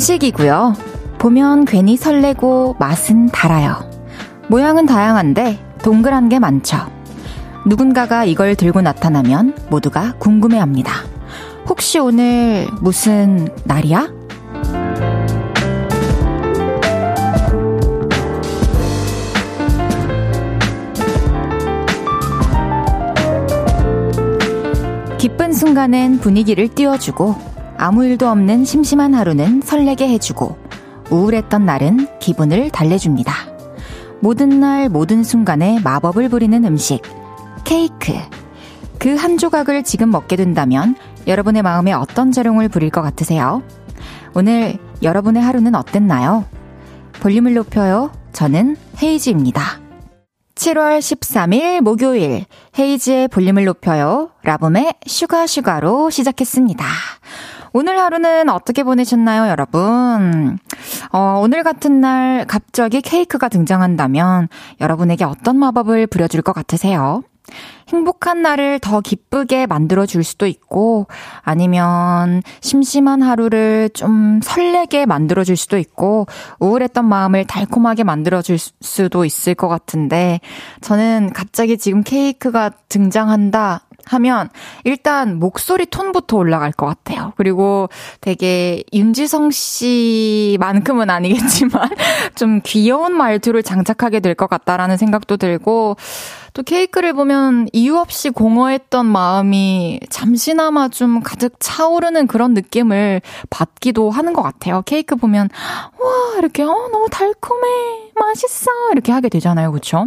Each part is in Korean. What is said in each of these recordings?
음식이고요. 보면 괜히 설레고 맛은 달아요. 모양은 다양한데 동그란 게 많죠. 누군가가 이걸 들고 나타나면 모두가 궁금해 합니다. 혹시 오늘 무슨 날이야? 기쁜 순간엔 분위기를 띄워주고 아무 일도 없는 심심한 하루는 설레게 해주고 우울했던 날은 기분을 달래줍니다. 모든 날 모든 순간에 마법을 부리는 음식 케이크 그 한 조각을 지금 먹게 된다면 여러분의 마음에 어떤 작용을 부릴 것 같으세요? 오늘 여러분의 하루는 어땠나요? 볼륨을 높여요. 저는 헤이즈입니다. 7월 13일 목요일 헤이즈의 볼륨을 높여요. 라붐의 Sugar Sugar로 시작했습니다. 오늘 하루는 어떻게 보내셨나요, 여러분? 어, 오늘 같은 날 갑자기 케이크가 등장한다면 여러분에게 어떤 마법을 부려줄 것 같으세요? 행복한 날을 더 기쁘게 만들어 줄 수도 있고, 아니면 심심한 하루를 좀 설레게 만들어 줄 수도 있고, 우울했던 마음을 달콤하게 만들어 줄 수도 있을 것 같은데, 저는 갑자기 지금 케이크가 등장한다 하면 일단 목소리 톤부터 올라갈 것 같아요. 그리고 되게 윤지성 씨만큼은 아니겠지만 좀 귀여운 말투를 장착하게 될 것 같다라는 생각도 들고 또 케이크를 보면 이유 없이 공허했던 마음이 잠시나마 좀 가득 차오르는 그런 느낌을 받기도 하는 것 같아요. 케이크 보면 와 이렇게 어 너무 달콤해 맛있어 이렇게 하게 되잖아요, 그렇죠?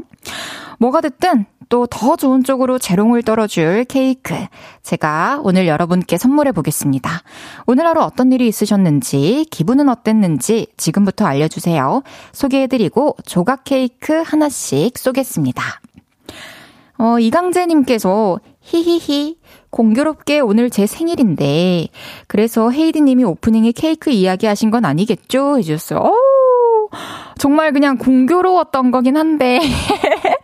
뭐가 됐든 또 더 좋은 쪽으로 재롱을 떨어줄 케이크 제가 오늘 여러분께 선물해 보겠습니다. 오늘 하루 어떤 일이 있으셨는지 기분은 어땠는지 지금부터 알려주세요. 소개해드리고 조각 케이크 하나씩 쏘겠습니다. 어, 이강재님께서 히히히 공교롭게 오늘 제 생일인데 그래서 헤이디님이 오프닝에 케이크 이야기하신 건 아니겠죠? 해주셨어요. 오, 정말 그냥 공교로웠던 거긴 한데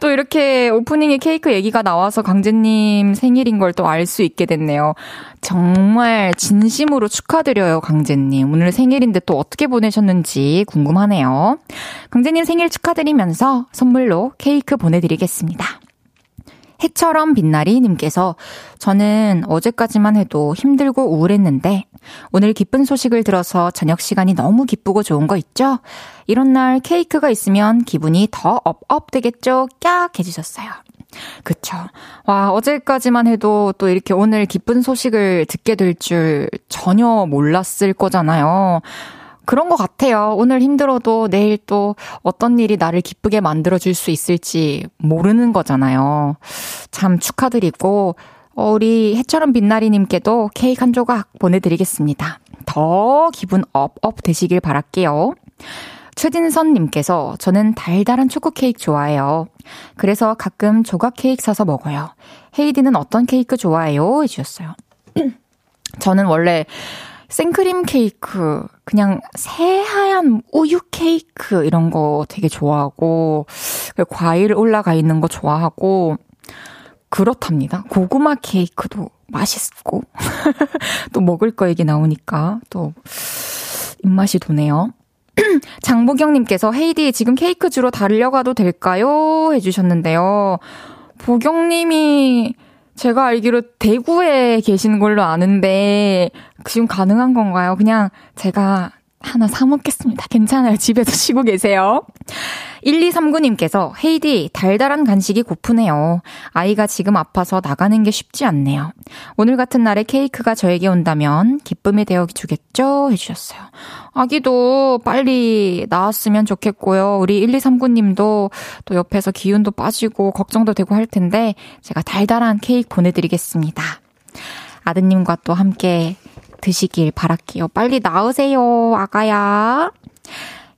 또 이렇게 오프닝에 케이크 얘기가 나와서 강재님 생일인 걸 또 알 수 있게 됐네요. 정말 진심으로 축하드려요, 강재님. 오늘 생일인데 또 어떻게 보내셨는지 궁금하네요. 강재님 생일 축하드리면서 선물로 케이크 보내드리겠습니다. 해처럼 빛나리 님께서 저는 어제까지만 해도 힘들고 우울했는데 오늘 기쁜 소식을 들어서 저녁 시간이 너무 기쁘고 좋은 거 있죠? 이런 날 케이크가 있으면 기분이 더 업업 되겠죠? 깍 해주셨어요. 그쵸. 와, 어제까지만 해도 또 이렇게 오늘 기쁜 소식을 듣게 될 줄 전혀 몰랐을 거잖아요. 그런 것 같아요. 오늘 힘들어도 내일 또 어떤 일이 나를 기쁘게 만들어줄 수 있을지 모르는 거잖아요. 참 축하드리고, 어, 우리 해처럼 빛나리님께도 케이크 한 조각 보내드리겠습니다. 더 기분 업업 되시길 바랄게요. 최진선님께서 저는 달달한 초코 케이크 좋아해요. 그래서 가끔 조각 케이크 사서 먹어요. 헤이디는 어떤 케이크 좋아해요? 해주셨어요. 저는 원래 생크림 케이크, 그냥 새하얀 우유 케이크 이런 거 되게 좋아하고, 과일 올라가 있는 거 좋아하고, 그렇답니다. 고구마 케이크도 맛있고, 또 먹을 거 얘기 나오니까 또 입맛이 도네요. 장보경님께서 헤이디 지금 케이크 주로 달려가도 될까요? 해주셨는데요. 보경님이 제가 알기로 대구에 계시는 걸로 아는데 지금 가능한 건가요? 그냥 제가 하나 사 먹겠습니다. 괜찮아요. 집에서 쉬고 계세요. 1239님께서 헤이디 달달한 간식이 고프네요. 아이가 지금 아파서 나가는 게 쉽지 않네요. 오늘 같은 날에 케이크가 저에게 온다면 기쁨이 되어 주겠죠? 해주셨어요. 아기도 빨리 나왔으면 좋겠고요. 우리 1239님도 또 옆에서 기운도 빠지고 걱정도 되고 할 텐데 제가 달달한 케이크 보내드리겠습니다. 아드님과 또 함께 드시길 바랄게요. 빨리 나으세요, 아가야.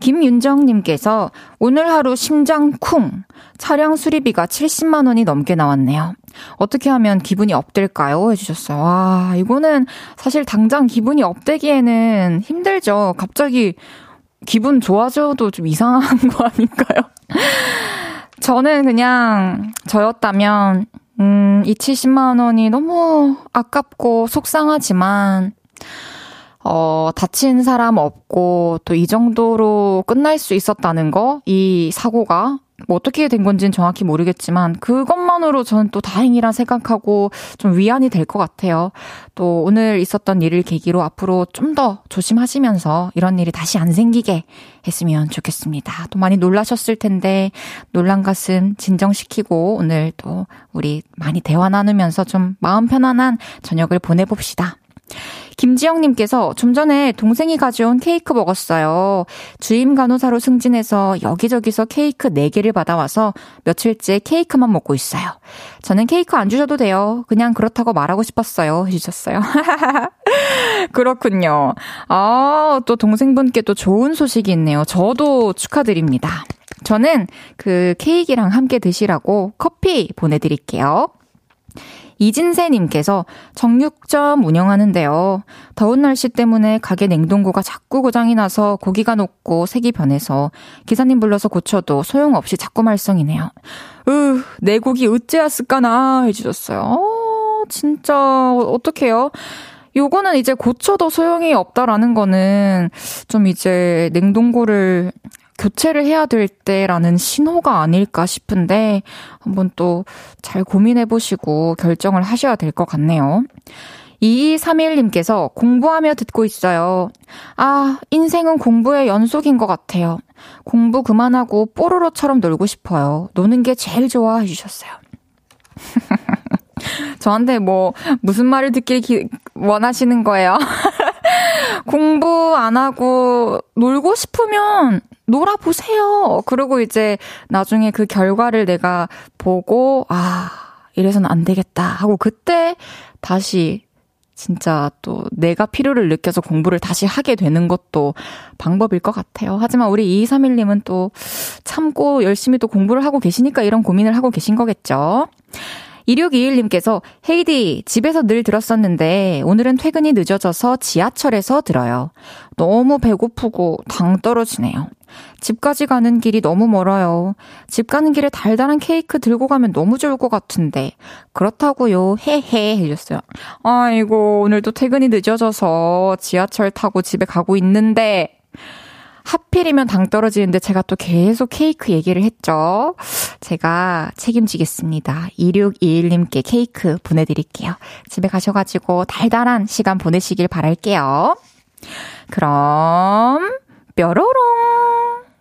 김윤정님께서 오늘 하루 심장 쿵! 차량 수리비가 70만원이 넘게 나왔네요. 어떻게 하면 기분이 업될까요? 해주셨어요. 와, 이거는 사실 당장 기분이 업되기에는 힘들죠. 갑자기 기분 좋아져도 좀 이상한 거 아닐까요? 저는 그냥 저였다면, 음, 이 70만 원이 너무 아깝고 속상하지만, 어, 다친 사람 없고, 또 이 정도로 끝날 수 있었다는 거, 이 사고가 뭐 어떻게 된 건지는 정확히 모르겠지만 그것만으로 저는 또 다행이라 생각하고 좀 위안이 될 것 같아요. 또 오늘 있었던 일을 계기로 앞으로 좀 더 조심하시면서 이런 일이 다시 안 생기게 했으면 좋겠습니다. 또 많이 놀라셨을 텐데 놀란 가슴 진정시키고 오늘 또 우리 많이 대화 나누면서 좀 마음 편안한 저녁을 보내봅시다. 김지영님께서 좀 전에 동생이 가져온 케이크 먹었어요. 주임 간호사로 승진해서 여기저기서 케이크 4개를 받아와서 며칠째 케이크만 먹고 있어요. 저는 케이크 안 주셔도 돼요. 그냥 그렇다고 말하고 싶었어요. 해주셨어요. 그렇군요. 아, 또 동생분께 또 좋은 소식이 있네요. 저도 축하드립니다. 저는 그 케이크랑 함께 드시라고 커피 보내드릴게요. 이진세님께서 정육점 운영하는데요. 더운 날씨 때문에 가게 냉동고가 자꾸 고장이 나서 고기가 녹고 색이 변해서 기사님 불러서 고쳐도 소용없이 자꾸 말썽이네요. 으, 내 고기 어째였을까나 해주셨어요. 어, 진짜, 어떡해요? 요거는 이제 고쳐도 소용이 없다라는 거는 좀 이제 냉동고를 교체를 해야 될 때라는 신호가 아닐까 싶은데 한번 또 잘 고민해 보시고 결정을 하셔야 될 것 같네요. 2231님께서 공부하며 듣고 있어요. 아, 인생은 공부의 연속인 것 같아요. 공부 그만하고 뽀로로처럼 놀고 싶어요. 노는 게 제일 좋아 해주셨어요. 저한테 뭐, 무슨 말을 듣길 기, 원하시는 거예요? 공부 안 하고 놀고 싶으면 놀아보세요. 그리고 이제 나중에 그 결과를 내가 보고, 아, 이래서는 안 되겠다 하고 그때 다시 진짜 또 내가 필요를 느껴서 공부를 다시 하게 되는 것도 방법일 것 같아요. 하지만 우리 2231님은 또 참고 열심히 또 공부를 하고 계시니까 이런 고민을 하고 계신 거겠죠. 2621님께서 헤이디 집에서 늘 들었었는데 오늘은 퇴근이 늦어져서 지하철에서 들어요. 너무 배고프고 당 떨어지네요. 집까지 가는 길이 너무 멀어요. 집 가는 길에 달달한 케이크 들고 가면 너무 좋을 것 같은데. 그렇다고요. 헤헤 해줬어요. 아이고 오늘도 퇴근이 늦어져서 지하철 타고 집에 가고 있는데 하필이면 당 떨어지는데 제가 또 계속 케이크 얘기를 했죠. 제가 책임지겠습니다. 2621님께 케이크 보내드릴게요. 집에 가셔가지고 달달한 시간 보내시길 바랄게요. 그럼, 뾰로롱!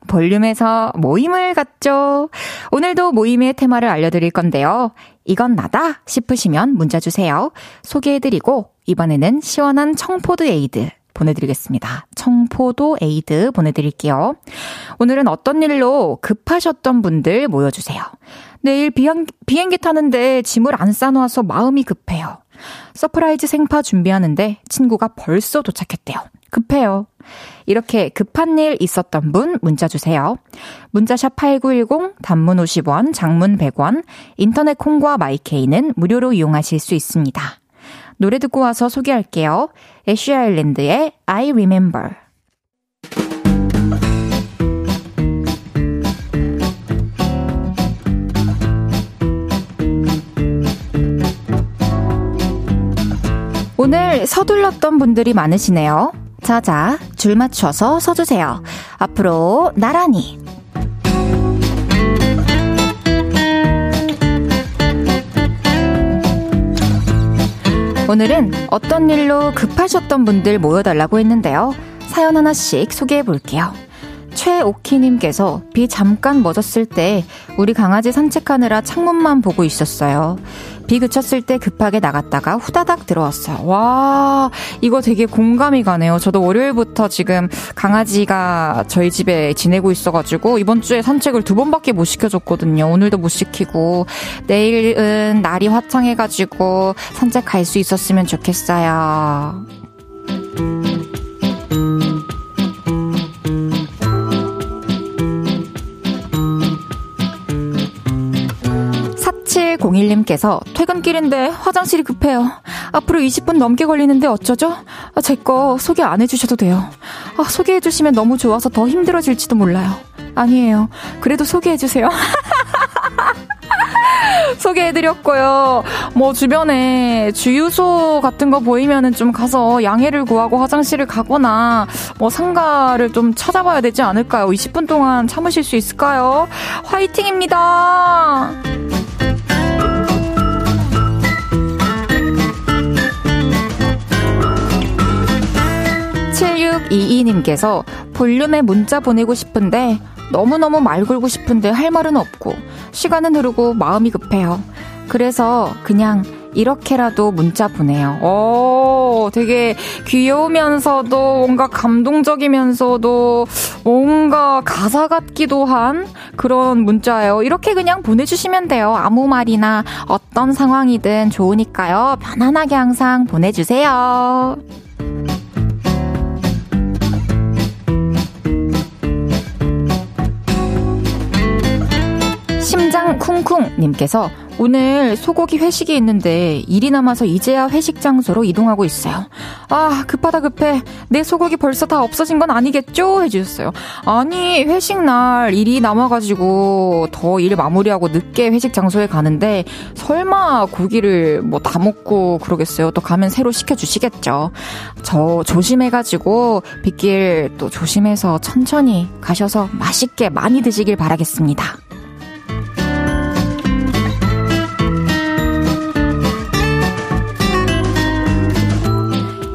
볼륨에서 모임을 갖죠. 오늘도 모임의 테마를 알려드릴 건데요. 이건 나다 싶으시면 문자 주세요. 소개해드리고, 이번에는 시원한 청포드 에이드 보내드리겠습니다. 청포도 에이드 보내드릴게요. 오늘은 어떤 일로 급하셨던 분들 모여주세요. 내일 비행, 비행기 타는데 짐을 안 싸놓아서 마음이 급해요. surprise 생파 준비하는데 친구가 벌써 도착했대요. 급해요. 이렇게 급한 일 있었던 분 문자 주세요. 문자샵 8910 단문 50원, 장문 100원, 인터넷 콩과 마이케이는 무료로 이용하실 수 있습니다. 노래 듣고 와서 소개할게요. 애쉬 아일랜드의 I Remember. 오늘 서둘렀던 분들이 많으시네요. 자자, 줄 맞춰서 서주세요. 앞으로 나란히. 오늘은 어떤 일로 급하셨던 분들 모여달라고 했는데요. 사연 하나씩 소개해 볼게요. 최오키님께서 비 잠깐 멎었을 때 우리 강아지 산책하느라 창문만 보고 있었어요. 비 그쳤을 때 급하게 나갔다가 후다닥 들어왔어요. 와, 이거 되게 공감이 가네요. 저도 월요일부터 지금 강아지가 저희 집에 지내고 있어가지고 이번 주에 산책을 두 번밖에 못 시켜줬거든요. 오늘도 못 시키고 내일은 날이 화창해가지고 산책 갈 수 있었으면 좋겠어요. 01님께서 퇴근길인데 화장실이 급해요. 앞으로 20분 넘게 걸리는데 어쩌죠? 아, 제거 소개 안 해주셔도 돼요. 아, 소개해주시면 너무 좋아서 더 힘들어질지도 몰라요. 아니에요. 그래도 소개해주세요. 소개해드렸고요. 뭐 주변에 주유소 같은 거 보이면은 좀 가서 양해를 구하고 화장실을 가거나 뭐 상가를 좀 찾아봐야 되지 않을까요? 20분 동안 참으실 수 있을까요? 화이팅입니다. 7622님께서 볼륨에 문자 보내고 싶은데 너무너무 말 걸고 싶은데 할 말은 없고 시간은 흐르고 마음이 급해요. 그래서 그냥 이렇게라도 문자 보내요. 오, 되게 귀여우면서도 뭔가 감동적이면서도 뭔가 가사 같기도 한 그런 문자예요. 이렇게 그냥 보내주시면 돼요. 아무 말이나 어떤 상황이든 좋으니까요. 편안하게 항상 보내주세요. 쿵쿵님께서 오늘 소고기 회식이 있는데 일이 남아서 이제야 회식 장소로 이동하고 있어요. 아, 급하다 급해. 내 소고기 벌써 다 없어진 건 아니겠죠? 해주셨어요. 아니, 회식 날 일이 남아가지고 더 일 마무리하고 늦게 회식 장소에 가는데 설마 고기를 뭐 다 먹고 그러겠어요? 또 가면 새로 시켜주시겠죠. 저 조심해가지고 빗길 또 조심해서 천천히 가셔서 맛있게 많이 드시길 바라겠습니다.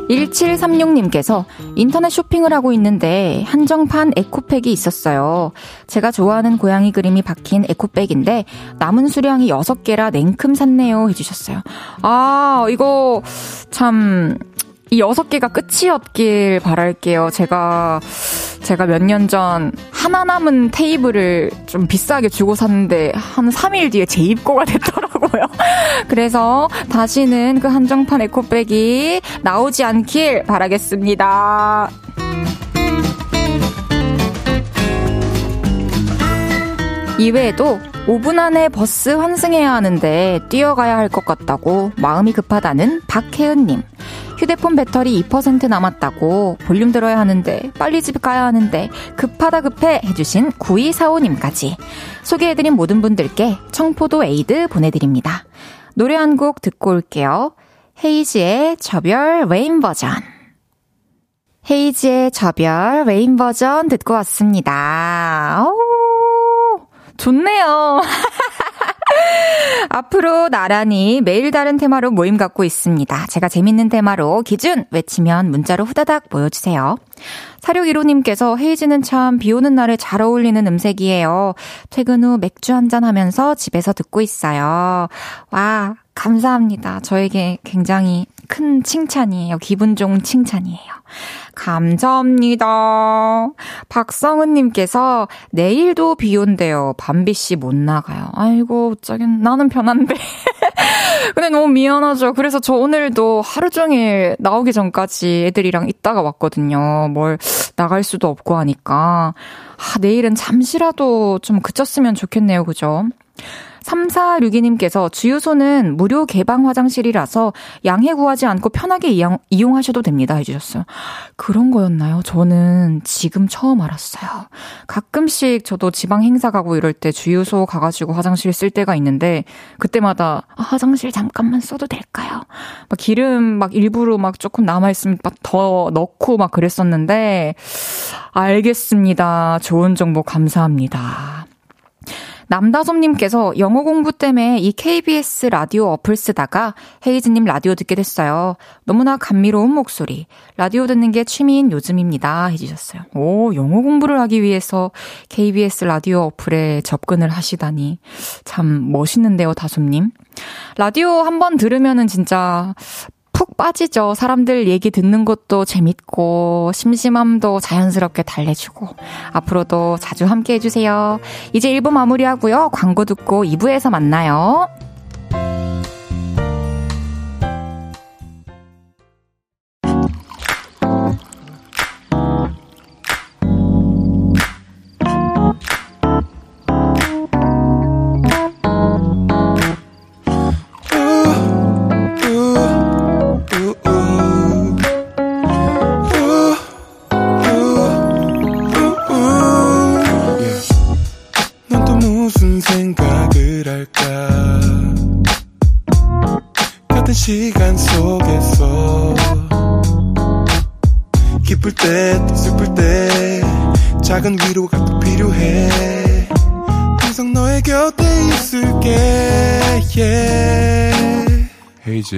1736님께서 인터넷 쇼핑을 하고 있는데 한정판 에코백이 있었어요. 제가 좋아하는 고양이 그림이 박힌 에코백인데 남은 수량이 6개라 냉큼 샀네요 해주셨어요. 아, 이거 참, 이 6개가 끝이었길 바랄게요. 제가 제가 몇 년 전 하나 남은 테이블을 좀 비싸게 주고 샀는데 한 3일 뒤에 재입고가 됐더라고요. 그래서 다시는 그 한정판 에코백이 나오지 않길 바라겠습니다. 이외에도 5분 안에 버스 환승해야 하는데 뛰어가야 할 것 같다고 마음이 급하다는 박혜은님. 휴대폰 배터리 2% 남았다고 볼륨 들어야 하는데 빨리 집 가야 하는데 급하다 급해 해주신 9245님까지 소개해드린 모든 분들께 청포도 에이드 보내드립니다. 노래 한 곡 듣고 올게요. 헤이즈의 저 별 Rain 버전. 헤이즈의 저 별 Rain 버전 듣고 왔습니다. 오, 좋네요. 앞으로 나란히 매일 다른 테마로 모임 갖고 있습니다. 제가 재밌는 테마로 기준 외치면 문자로 후다닥 보여주세요. 사료 1호님께서 헤이즈는 참 비 오는 날에 잘 어울리는 음색이에요. 퇴근 후 맥주 한잔 하면서 집에서 듣고 있어요. 와, 감사합니다. 저에게 굉장히 큰 칭찬이에요. 기분 좋은 칭찬이에요. 감사합니다. 박성은님께서 내일도 비 온대요. 밤비 씨 못 나가요. 아이고, 어쩌긴 나는 편한데. 근데 너무 미안하죠. 그래서 저 오늘도 하루 종일 나오기 전까지 애들이랑 있다가 왔거든요. 뭘 나갈 수도 없고 하니까. 아, 내일은 잠시라도 좀 그쳤으면 좋겠네요. 그죠? 3462님께서 주유소는 무료 개방 화장실이라서 양해 구하지 않고 편하게 이용, 이용하셔도 됩니다. 해주셨어요. 그런 거였나요? 저는 지금 처음 알았어요. 가끔씩 저도 지방 행사 가고 이럴 때 주유소 가가지고 화장실 쓸 때가 있는데 그때마다 아, 화장실 잠깐만 써도 될까요? 막 기름 막 일부러 막 조금 남아있으면 막 더 넣고 막 그랬었는데 알겠습니다. 좋은 정보 감사합니다. 남다솜님께서 영어 공부 때문에 이 KBS 라디오 어플 쓰다가 헤이즈님 라디오 듣게 됐어요. 너무나 감미로운 목소리. 라디오 듣는 게 취미인 요즘입니다. 해주셨어요. 오, 영어 공부를 하기 위해서 KBS 라디오 어플에 접근을 하시다니. 참 멋있는데요, 다솜님. 라디오 한번 들으면은 진짜 푹 빠지죠. 사람들 얘기 듣는 것도 재밌고, 심심함도 자연스럽게 달래주고, 앞으로도 자주 함께 해주세요. 이제 1부 마무리하고요. 광고 듣고 2부에서 만나요.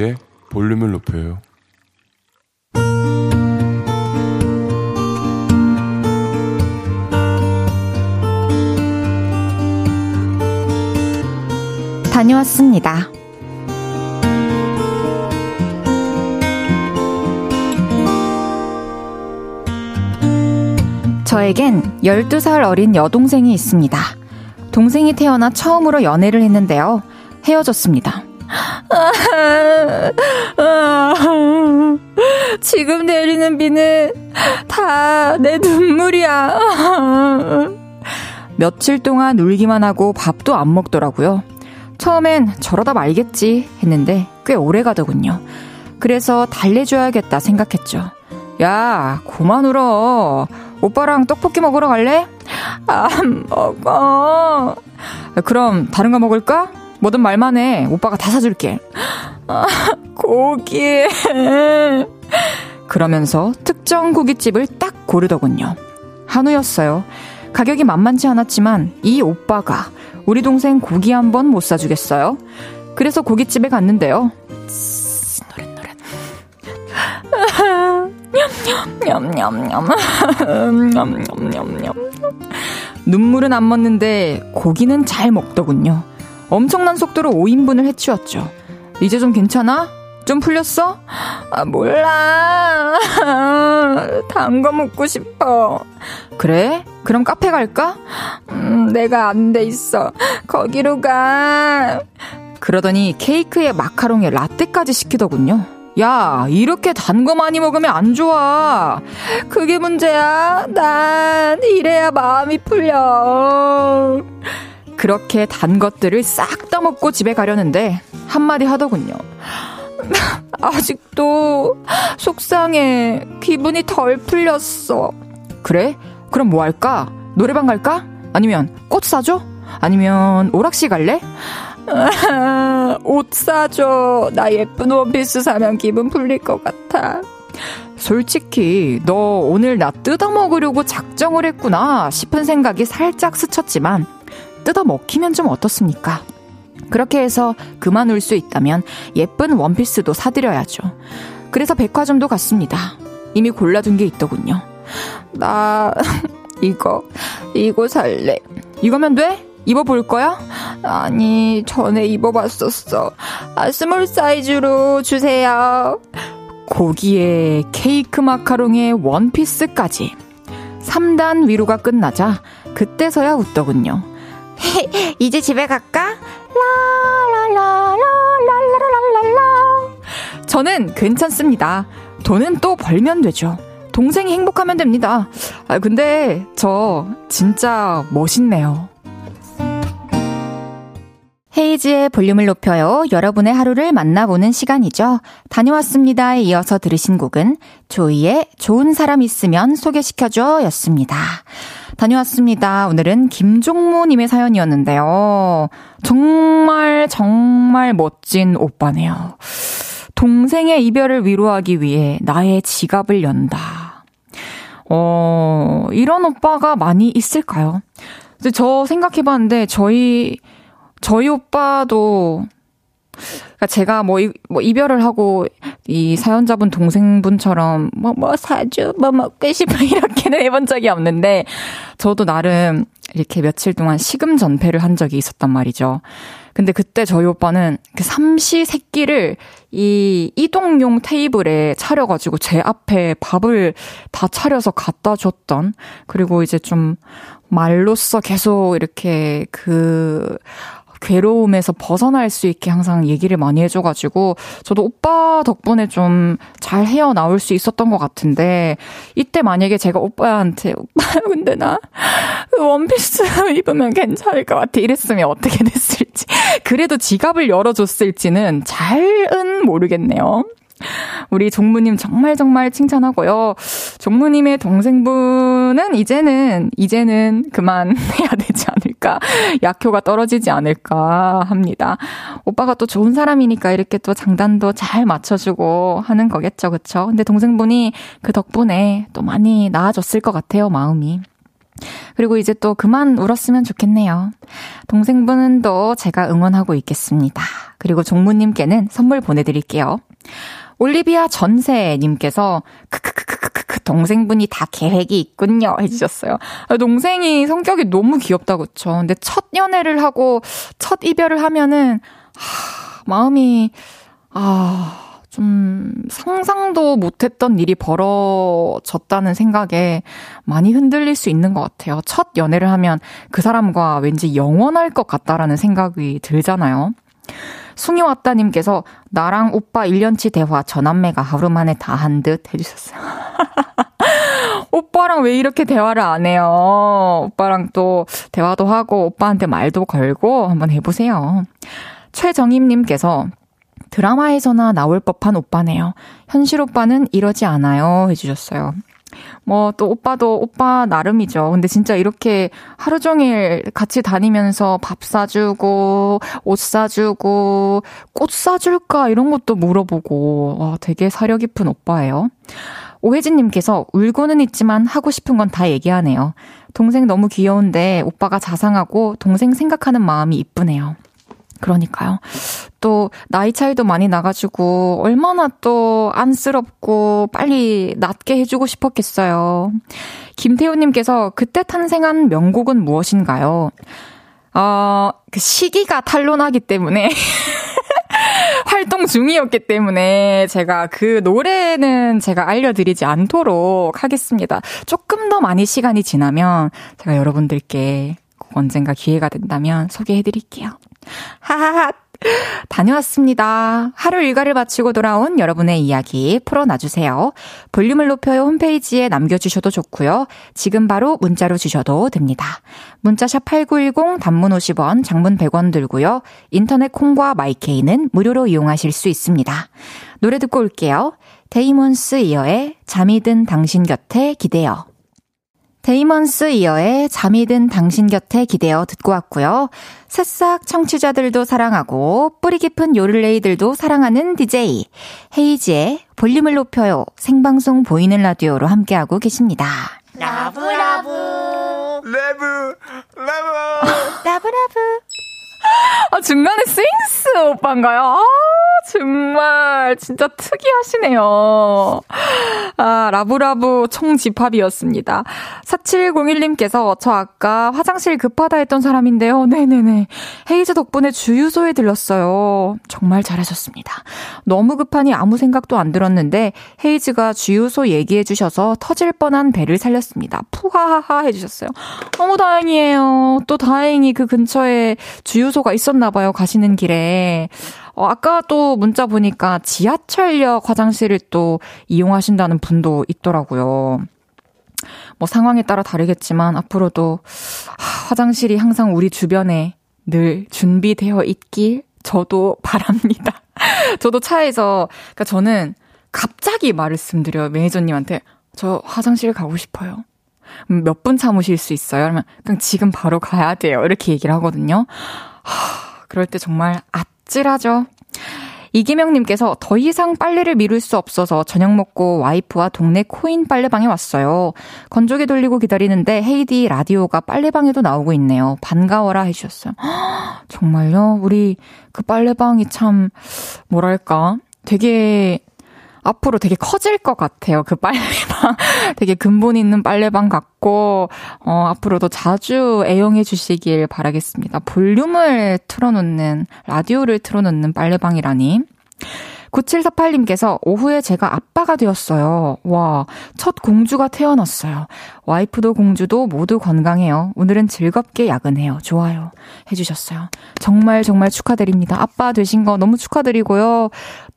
홈페이지에 볼륨을 높여요. 다녀왔습니다. 저에겐 12살 어린 여동생이 있습니다. 동생이 태어나 처음으로 연애를 했는데요. 헤어졌습니다. 지금 내리는 비는 다 내 눈물이야. 며칠 동안 울기만 하고 밥도 안 먹더라고요. 처음엔 저러다 말겠지 했는데 꽤 오래 가더군요. 그래서 달래줘야겠다 생각했죠. 야, 그만 울어. 오빠랑 떡볶이 먹으러 갈래? 안 먹어. 그럼 다른 거 먹을까? 뭐든 말만 해. 오빠가 다 사줄게. 아, 고기. 그러면서 특정 고깃집을 딱 고르더군요. 한우였어요. 가격이 만만치 않았지만 이 오빠가 우리 동생 고기 한 번 못 사주겠어요? 그래서 고깃집에 갔는데요. 눈물은 안 먹는데 고기는 잘 먹더군요. 엄청난 속도로 5인분을 해치웠죠. 이제 좀 괜찮아? 좀 풀렸어? 아, 몰라. 단 거 먹고 싶어. 그래? 그럼 카페 갈까? 음, 내가 안 돼 있어. 거기로 가. 그러더니 케이크에 마카롱에 라떼까지 시키더군요. 야, 이렇게 단 거 많이 먹으면 안 좋아. 그게 문제야. 난 이래야 마음이 풀려. 그렇게 단 것들을 싹다 먹고 집에 가려는데 한마디 하더군요. 아직도 속상해. 기분이 덜 풀렸어. 그래? 그럼 뭐 할까? 노래방 갈까? 아니면 꽃 사줘? 아니면 오락실 갈래? 옷 사줘. 나 예쁜 원피스 사면 기분 풀릴 것 같아. 솔직히 너 오늘 나 뜯어먹으려고 작정을 했구나 싶은 생각이 살짝 스쳤지만 뜯어 먹히면 좀 어떻습니까? 그렇게 해서 그만 울 수 있다면 예쁜 원피스도 사드려야죠. 그래서 백화점도 갔습니다. 이미 골라둔 게 있더군요. 나 이거 이거 살래. 이거면 돼? 입어볼 거야? 아니 전에 입어봤었어. 아 small 사이즈로 주세요. 고기에 케이크 마카롱에 원피스까지 3단 위로가 끝나자 그때서야 웃더군요. 이제 집에 갈까? 라라라라라라라라. 저는 괜찮습니다. 돈은 또 벌면 되죠. 동생이 행복하면 됩니다. 아, 근데 저 진짜 멋있네요. 헤이즈의 볼륨을 높여요. 여러분의 하루를 만나보는 시간이죠. 다녀왔습니다에 이어서 들으신 곡은 조이의 좋은 사람 있으면 소개시켜줘 였습니다. 다녀왔습니다. 오늘은 김종모님의 사연이었는데요. 정말, 정말 멋진 오빠네요. 동생의 이별을 위로하기 위해 나의 지갑을 연다. 어, 이런 오빠가 많이 있을까요? 저 생각해봤는데, 저희, 저희 오빠도, 그러니까 제가 뭐, 이, 뭐 이별을 하고 이 사연자분 동생분처럼 뭐, 뭐 사주, 뭐 먹고 싶어 이렇게는 해본 적이 없는데 저도 나름 이렇게 며칠 동안 시금 전폐를 한 적이 있었단 말이죠. 근데 그때 저희 오빠는 그 삼시 세끼를 이 이동용 테이블에 차려가지고 제 앞에 밥을 다 차려서 갖다 줬던 그리고 이제 좀 말로써 계속 이렇게 그 괴로움에서 벗어날 수 있게 항상 얘기를 많이 해줘가지고 저도 오빠 덕분에 좀 잘 헤어나올 수 있었던 것 같은데 이때 만약에 제가 오빠한테 오빠 근데 나그 원피스 입으면 괜찮을 것 같아 이랬으면 어떻게 됐을지 그래도 지갑을 열어줬을지는 잘은 모르겠네요. 우리 종무님 정말 정말 칭찬하고요. 종무님의 동생분은 이제는, 이제는 그만 해야 되지 않을까. 약효가 떨어지지 않을까 합니다. 오빠가 또 좋은 사람이니까 이렇게 또 장단도 잘 맞춰주고 하는 거겠죠. 그쵸? 근데 동생분이 그 덕분에 또 많이 나아졌을 것 같아요. 마음이. 그리고 이제 또 그만 울었으면 좋겠네요. 동생분은 또 제가 응원하고 있겠습니다. 그리고 종무님께는 선물 보내드릴게요. 올리비아 전세님께서 크크크크크크 동생분이 다 계획이 있군요 해주셨어요. 동생이 성격이 너무 귀엽다 그쵸. 근데 첫 연애를 하고 첫 이별을 하면은 하, 마음이 아. 좀 상상도 못했던 일이 벌어졌다는 생각에 많이 흔들릴 수 있는 것 같아요. 첫 연애를 하면 그 사람과 왠지 영원할 것 같다라는 생각이 들잖아요. 숭이 왔다님께서 나랑 오빠 1년치 대화 전남매가 하루 만에 다 한 듯 해주셨어요. 오빠랑 왜 이렇게 대화를 안 해요? 오빠랑 또 대화도 하고 오빠한테 말도 걸고 한번 해보세요. 최정임님께서 드라마에서나 나올 법한 오빠네요. 현실 오빠는 이러지 않아요. 해주셨어요. 뭐 또 오빠도 오빠 나름이죠. 근데 진짜 이렇게 하루 종일 같이 다니면서 밥 사주고 옷 사주고 꽃 사줄까 이런 것도 물어보고 와 되게 사려 깊은 오빠예요. 오혜진님께서 울고는 있지만 하고 싶은 건 다 얘기하네요. 동생 너무 귀여운데 오빠가 자상하고 동생 생각하는 마음이 이쁘네요. 그러니까요. 또, 나이 차이도 많이 나가지고, 얼마나 또 안쓰럽고, 빨리 낫게 해주고 싶었겠어요. 김태우님께서 그때 탄생한 명곡은 무엇인가요? 어, 그 시기가 탄로나기 때문에. 활동 중이었기 때문에 제가 그 노래는 제가 알려드리지 않도록 하겠습니다. 조금 더 많이 시간이 지나면 제가 여러분들께 언젠가 기회가 된다면 소개해드릴게요. 하하하. 다녀왔습니다. 하루 일과를 마치고 돌아온 여러분의 이야기 풀어놔주세요. 볼륨을 높여요 홈페이지에 남겨주셔도 좋고요. 지금 바로 문자로 주셔도 됩니다. 문자샵 8910 단문 50원, 장문 100원 들고요. 인터넷 콩과 마이케이는 무료로 이용하실 수 있습니다. 노래 듣고 올게요. 데이먼스 이어의 잠이 든 당신 곁에 기대어. 데이먼스 이어의 잠이 든 당신 곁에 기대어 듣고 왔고요. 새싹 청취자들도 사랑하고 뿌리 깊은 요를레이들도 사랑하는 DJ 헤이즈의 볼륨을 높여요. 생방송 보이는 라디오로 함께하고 계십니다. 라브라브. 라브 라브. 라브라브 아 중간에 스윙스 오빠인가요? 아 정말 진짜 특이하시네요. 아, 라브라브 총집합이었습니다. 4701님께서 저 아까 화장실 급하다 했던 사람인데요. 네네네. 헤이즈 덕분에 주유소에 들렀어요. 정말 잘하셨습니다. 너무 급하니 아무 생각도 안 들었는데 헤이즈가 주유소 얘기해 주셔서 터질 뻔한 배를 살렸습니다. 푸하하하 해주셨어요. 너무 다행이에요. 또 다행히 그 근처에 주유소 가 있었나 봐요. 가시는 길에. 어, 아까 또 문자 보니까 지하철역 화장실을 또 이용하신다는 분도 있더라고요. 뭐 상황에 따라 다르겠지만 앞으로도 화장실이 항상 우리 주변에 늘 준비되어 있길 저도 바랍니다. 저도 차에서, 그니까 저는 갑자기 말씀드려요. 매니저님한테. 저 화장실 가고 싶어요. 음, 몇분 참으실 수 있어요? 그러면 그냥 지금 바로 가야 돼요. 이렇게 얘기를 하거든요. 하, 그럴 때 정말 아, 찔하죠. 이기명님께서 더 이상 빨래를 미룰 수 없어서 저녁 먹고 와이프와 동네 코인 빨래방에 왔어요. 건조기 돌리고 기다리는데 헤이디 라디오가 빨래방에도 나오고 있네요. 반가워라 해주셨어요. 정말요? 우리 그 빨래방이 참, 뭐랄까. 되게 앞으로 되게 커질 것 같아요. 그 빨래방. 되게 근본 있는 빨래방 같고, 어, 앞으로도 자주 애용해 주시길 바라겠습니다. 볼륨을 틀어놓는, 라디오를 틀어놓는 빨래방이라니. 9748님께서 오후에 제가 아빠가 되었어요. 와, 첫 공주가 태어났어요. 와이프도 공주도 모두 건강해요. 오늘은 즐겁게 야근해요. 좋아요. 해주셨어요. 정말 정말 축하드립니다. 아빠 되신 거 너무 축하드리고요.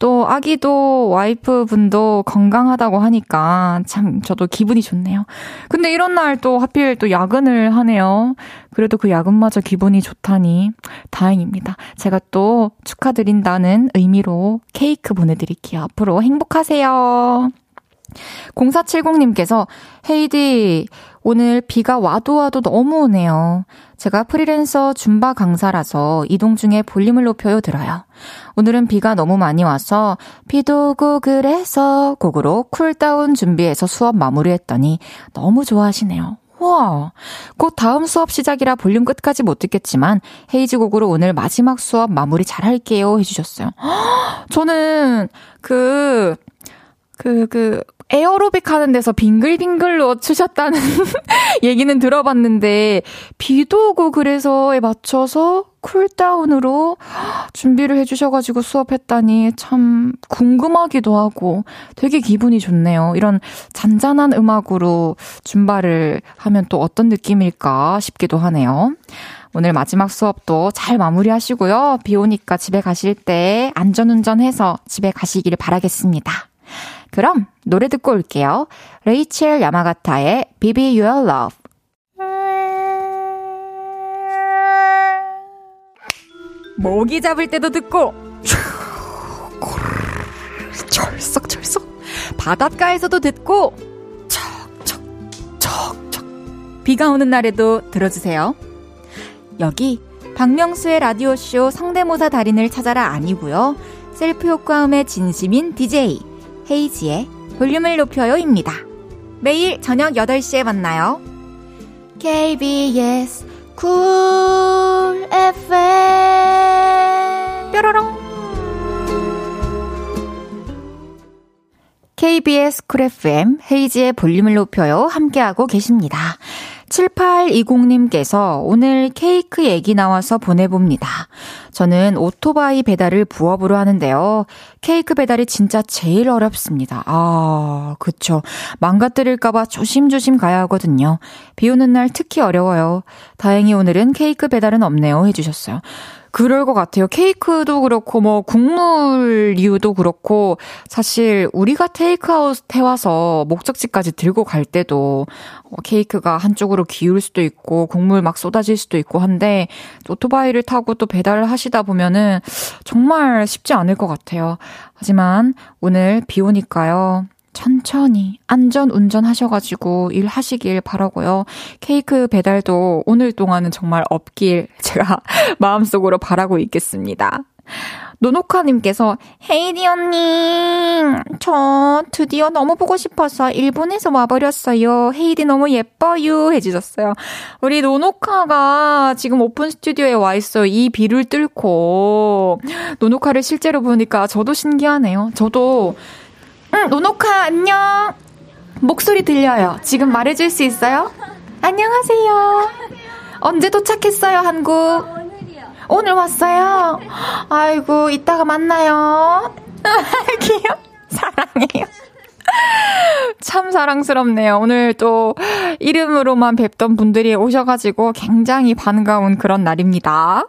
또 아기도 와이프 분도 건강하다고 하니까 참 저도 기분이 좋네요. 근데 이런 날 또 하필 또 야근을 하네요. 그래도 그 야근마저 기분이 좋다니 다행입니다. 제가 또 축하드린다는 의미로 케이크 보내드릴게요. 앞으로 행복하세요. 0470님께서 헤이디 오늘 비가 와도 와도 너무 오네요. 제가 프리랜서 줌바 강사라서 이동 중에 볼륨을 높여요 들어요. 오늘은 비가 너무 많이 와서 비도 오고 그래서 곡으로 cool down 준비해서 수업 마무리했더니 너무 좋아하시네요. 우와. 곧 다음 수업 시작이라 볼륨 끝까지 못 듣겠지만 헤이즈 곡으로 오늘 마지막 수업 마무리 잘 할게요 해주셨어요. 저는 그, 그, 그, 에어로빅 하는 데서 빙글빙글로 추셨다는 얘기는 들어봤는데, 비도 오고 그래서에 맞춰서 cool down으로 준비를 해주셔가지고 수업했다니 참 궁금하기도 하고 되게 기분이 좋네요. 이런 잔잔한 음악으로 줌바를 하면 또 어떤 느낌일까 싶기도 하네요. 오늘 마지막 수업도 잘 마무리하시고요. 비 오니까 집에 가실 때 안전운전해서 집에 가시기를 바라겠습니다. 그럼 노래 듣고 올게요. 레이첼 야마가타의 Baby Your Love. 모기 잡을 때도 듣고 철썩철썩 바닷가에서도 듣고 척척척척 비가 오는 날에도 들어주세요. 여기 박명수의 라디오쇼 성대모사 달인을 찾아라 아니고요. 셀프 효과음에 진심인 DJ 헤이즈의 볼륨을 높여요입니다. 매일 저녁 8시에 만나요. KBS 쿨 FM 뾰로롱 KBS 쿨 FM 헤이즈의 볼륨을 높여요 함께하고 계십니다. 7820님께서 오늘 케이크 얘기 나와서 보내봅니다. 저는 오토바이 배달을 부업으로 하는데요. 케이크 배달이 진짜 제일 어렵습니다. 아, 그쵸. 망가뜨릴까봐 조심조심 가야 하거든요. 비 오는 날 특히 어려워요. 다행히 오늘은 케이크 배달은 없네요. 해주셨어요. 그럴 것 같아요. 케이크도 그렇고, 뭐, 국물류도 그렇고, 사실 우리가 테이크아웃 해와서 목적지까지 들고 갈 때도 어, 케이크가 한쪽으로 기울 수도 있고, 국물 막 쏟아질 수도 있고 한데, 오토바이를 타고 또 배달을 하시다 보면은 정말 쉽지 않을 것 같아요. 하지만 오늘 비 오니까요. 천천히 안전 운전하셔가지고 일하시길 바라고요. 케이크 배달도 오늘 동안은 정말 없길 제가 마음속으로 바라고 있겠습니다. 노노카님께서 헤이디 언니 저 드디어 너무 보고 싶어서 일본에서 와버렸어요. 헤이디 너무 예뻐요 해주셨어요. 우리 노노카가 지금 오픈 스튜디오에 와 있어요. 이 비를 뚫고 노노카를 실제로 보니까 저도 신기하네요. 저도 응, 노노카 안녕. 목소리 들려요. 지금 말해줄 수 있어요? 안녕하세요. 언제 도착했어요, 한국? 오늘 왔어요. 아이고, 이따가 만나요. 귀여워. 사랑해요. 참 사랑스럽네요. 오늘 또 이름으로만 뵙던 분들이 오셔가지고 굉장히 반가운 그런 날입니다.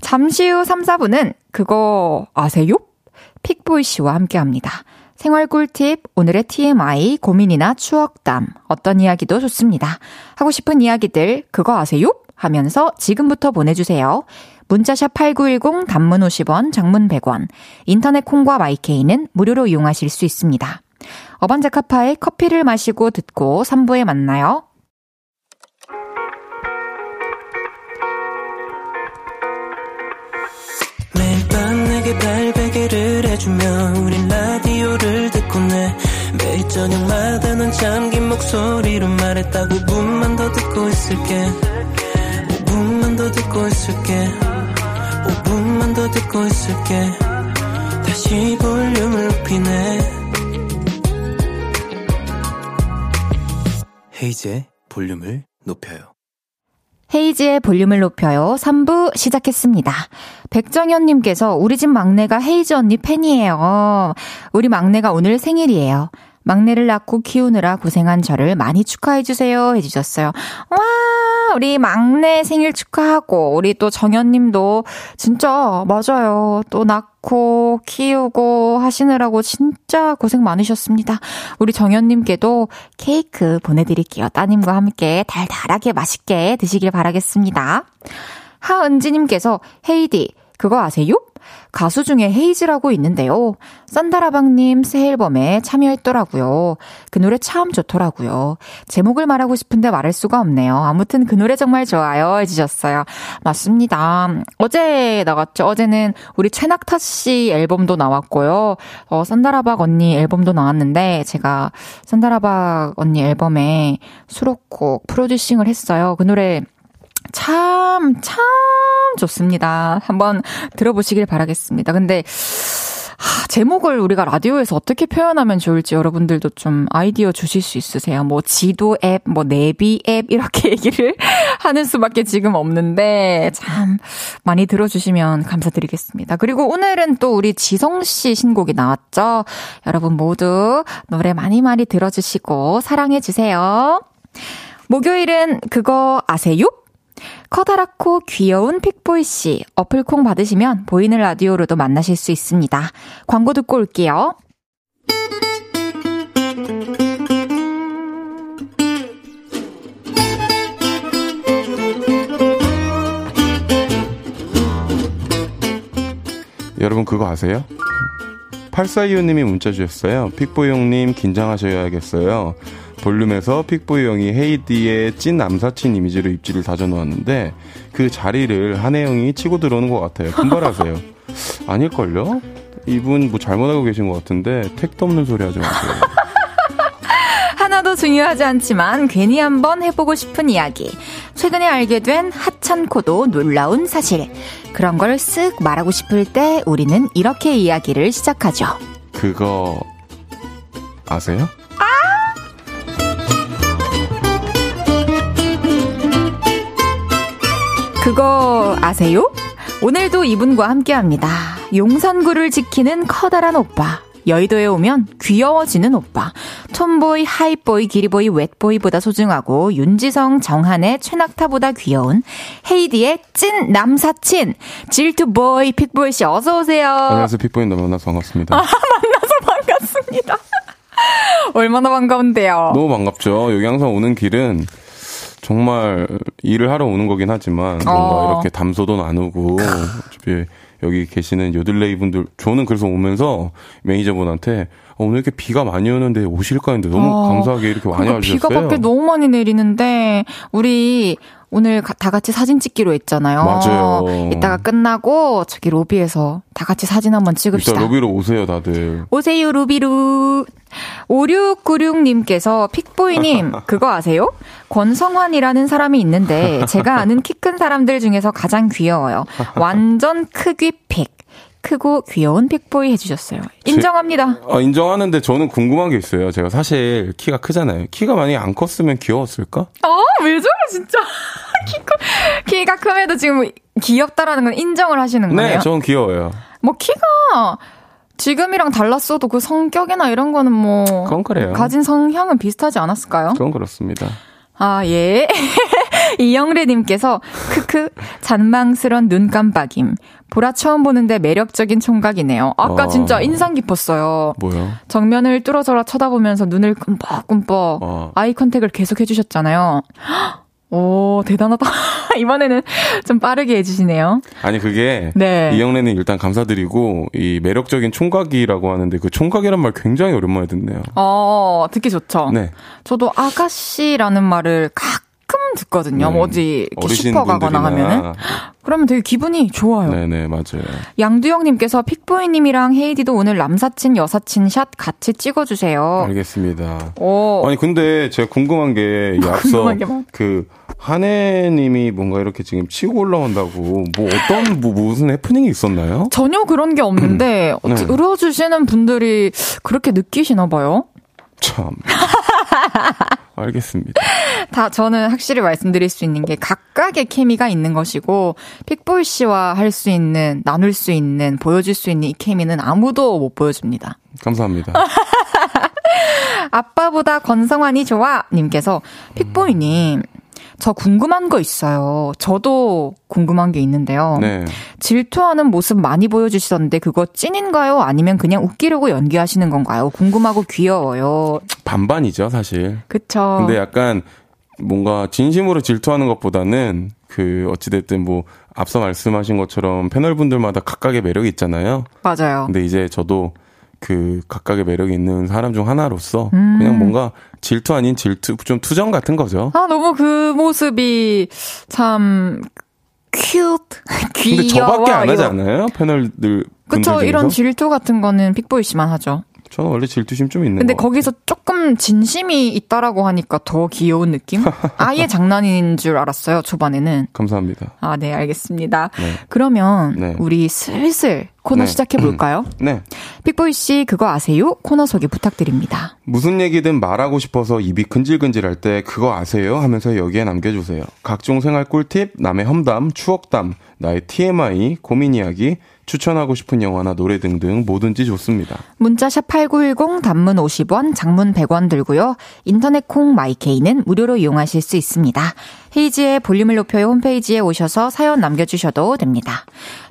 잠시 후 3, 4분은 그거 아세요? 픽보이 씨와 함께 합니다. 생활 꿀팁, 오늘의 TMI, 고민이나 추억담, 어떤 이야기도 좋습니다. 하고 싶은 이야기들, 그거 아세요? 하면서 지금부터 보내주세요. 문자샵 8910 단문 50원, 장문 100원, 인터넷 콩과 마이케이는 무료로 이용하실 수 있습니다. 어반자카파의 커피를 마시고 듣고 3부에 만나요. 매일 밤 내게 발 얘기를 해주며 우린 라디오를 듣고 내 매일 저녁마다 넌 잠긴 목소리로 말했다 5분만 더 듣고 있을게. 5분만 더 듣고 있을게. 5분만 더 듣고 있을게. 다시 볼륨을 높이네. 헤이즈의 볼륨을 높여요 헤이지의 볼륨을 높여요. 3부 시작했습니다. 백정현님께서 우리 집 막내가 헤이즈 언니 팬이에요. 우리 막내가 오늘 생일이에요. 막내를 낳고 키우느라 고생한 저를 많이 축하해주세요. 해주셨어요. 와, 우리 막내 생일 축하하고, 우리 또 정현님도 진짜, 맞아요. 또 낳고, 키우고 하시느라고 진짜 고생 많으셨습니다. 우리 정현님께도 케이크 보내드릴게요. 따님과 함께 달달하게 맛있게 드시길 바라겠습니다. 하은지님께서, 헤이디, 그거 아세요? 가수 중에 헤이즈라고 있는데요. 썬다라방님 새 앨범에 참여했더라고요. 그 노래 참 좋더라고요. 제목을 말하고 싶은데 말할 수가 없네요. 아무튼 그 노래 정말 좋아요. 해주셨어요. 맞습니다. 어제 나갔죠. 어제는 우리 최낙타 씨 앨범도 나왔고요. 어, 썬다라박 언니 앨범도 나왔는데 제가 썬다라박 언니 앨범에 수록곡 프로듀싱을 했어요. 그 노래 참, 참 좋습니다. 한번 들어보시길 바라겠습니다. 근데, 하, 제목을 우리가 라디오에서 어떻게 표현하면 좋을지 여러분들도 좀 아이디어 주실 수 있으세요? 뭐 지도 앱, 뭐 내비 앱 이렇게 얘기를 하는 수밖에 지금 없는데 참 많이 들어주시면 감사드리겠습니다. 그리고 오늘은 또 우리 지성 씨 신곡이 나왔죠. 여러분 모두 노래 많이 많이 들어주시고 사랑해 주세요. 목요일은 그거 아세요? 커다랗고 귀여운 픽보이 씨 어플 콩 받으시면 보이는 라디오로도 만나실 수 있습니다. 광고 듣고 올게요. 여러분 그거 아세요? 8425님이 문자 주셨어요. 픽보이 형님 긴장하셔야겠어요. 볼륨에서 픽보이 형이 헤이디의 찐 남사친 이미지로 입지를 다져놓았는데 그 자리를 한혜 형이 치고 들어오는 것 같아요. 분발하세요. 아닐걸요? 이분 뭐 잘못하고 계신 것 같은데 택도 없는 소리 하지 마세요. 하나도 중요하지 않지만 괜히 한번 해보고 싶은 이야기. 최근에 알게 된 하찮고도 놀라운 사실. 그런 걸 쓱 말하고 싶을 때 우리는 이렇게 이야기를 시작하죠. 그거 아세요? 그거 아세요? 오늘도 이분과 함께 합니다. 용산구를 지키는 커다란 오빠. 여의도에 오면 귀여워지는 오빠. 톰보이, 하이보이, 기리보이, 웻보이보다 소중하고 윤지성, 정한의 최낙타보다 귀여운 헤이디의 찐 남사친 질투보이 픽보이 씨 어서 오세요. 안녕하세요. 픽보이 너무 만나서 반갑습니다. 아, 만나서 반갑습니다. 얼마나 반가운데요. 너무 반갑죠. 여기 항상 오는 길은 정말 일을 하러 오는 거긴 하지만 뭔가 어. 이렇게 담소도 나누고 어차피 여기 계시는 요들레이 분들 저는 그래서 오면서 매니저분한테 어, 오늘 이렇게 비가 많이 오는데 오실까 했는데 너무 어, 감사하게 이렇게 많이 와주셨어요. 비가 밖에 너무 많이 내리는데 우리 오늘 다 같이 사진 찍기로 했잖아요. 맞아요. 이따가 끝나고 저기 로비에서 다 같이 사진 한번 찍읍시다. 로비로 오세요, 다들. 오세요, 로비로. 5696님께서 픽보이님, 그거 아세요? 권성환이라는 사람이 있는데, 제가 아는 키 큰 사람들 중에서 가장 귀여워요. 완전 크귀 픽. 크고 귀여운 픽보이 해주셨어요. 인정합니다. 제, 아, 인정하는데 저는 궁금한 게 있어요. 제가 사실 키가 크잖아요. 키가 만약에 안 컸으면 귀여웠을까? 아, 왜 저래, 진짜. 키, 키가 크면도 지금 귀엽다라는 건 인정을 하시는 거예요? 네, 저는 귀여워요. 뭐 키가 지금이랑 달랐어도 그 성격이나 이런 거는 뭐 그건 그래요. 가진 성향은 비슷하지 않았을까요? 그건 그렇습니다. 아, 예. 이영래님께서, 크크, 잔망스런 눈 깜빡임. 보라 처음 보는데 매력적인 총각이네요. 아까 어. 진짜 인상 깊었어요. 뭐요? 정면을 뚫어져라 쳐다보면서 눈을 끔뻑끔뻑 어. 아이 컨택을 계속 해주셨잖아요. 오, 대단하다. 이번에는 좀 빠르게 해주시네요. 아니, 그게. 네. 이영래는 일단 감사드리고, 이 매력적인 총각이라고 하는데, 그 총각이란 말 굉장히 오랜만에 듣네요. 어, 듣기 좋죠. 네. 저도 아가씨라는 말을 가끔 듣거든요. 네. 어디 슈퍼 가거나 하면은. 그러면 되게 기분이 좋아요. 네네, 맞아요. 양두영님께서 픽보이님이랑 헤이디도 오늘 남사친, 여사친 샷 같이 찍어주세요. 알겠습니다. 오. 아니, 근데 제가 궁금한 게, 앞서 그, 한혜님이 뭔가 이렇게 지금 치고 올라온다고, 뭐 어떤, 뭐 무슨 해프닝이 있었나요? 전혀 그런 게 없는데, 네. 들어주시는 분들이 그렇게 느끼시나 봐요? 참. 알겠습니다. 다 저는 확실히 말씀드릴 수 있는 게 각각의 케미가 있는 것이고 픽볼 씨와 할 수 있는 나눌 수 있는 보여줄 수 있는 이 케미는 아무도 못 보여줍니다. 감사합니다. 아빠보다 건성환이 좋아 님께서 픽보이님 저 궁금한 거 있어요. 저도 궁금한 게 있는데요. 네. 질투하는 모습 많이 보여주시던데 그거 찐인가요? 아니면 그냥 웃기려고 연기하시는 건가요? 궁금하고 귀여워요. 반반이죠, 사실. 그쵸. 근데 약간 뭔가 진심으로 질투하는 것보다는 그 어찌됐든 뭐 앞서 말씀하신 것처럼 패널분들마다 각각의 매력이 있잖아요. 맞아요. 근데 이제 저도 그 각각의 매력이 있는 사람 중 하나로서 음. 그냥 뭔가 질투 아닌 질투 좀 투정 같은 거죠. 아 너무 그 모습이 참 cute 귀여워. 근데 저밖에 안 하지 않아요? 패널들 그쵸 이런 질투 같은 거는 픽보이 씨만 하죠. 저는 원래 질투심 좀 있는 근데 거기서 조금 진심이 있다라고 하니까 더 귀여운 느낌? 아예 장난인 줄 알았어요, 초반에는. 감사합니다. 아, 네, 알겠습니다. 네. 그러면 네. 우리 슬슬 코너 네. 시작해 볼까요? 네. 픽보이 씨 그거 아세요? 코너 소개 부탁드립니다. 무슨 얘기든 말하고 싶어서 입이 근질근질 할 때 그거 아세요? 하면서 여기에 남겨주세요. 각종 생활 꿀팁, 남의 험담, 추억담, 나의 TMI, 고민 이야기, 추천하고 싶은 영화나 노래 등등 뭐든지 좋습니다. 문자샵 8910 단문 50원, 장문 100원 들고요. 인터넷 콩 마이케이는 무료로 이용하실 수 있습니다. 헤이지의 볼륨을 높여요 홈페이지에 오셔서 사연 남겨주셔도 됩니다.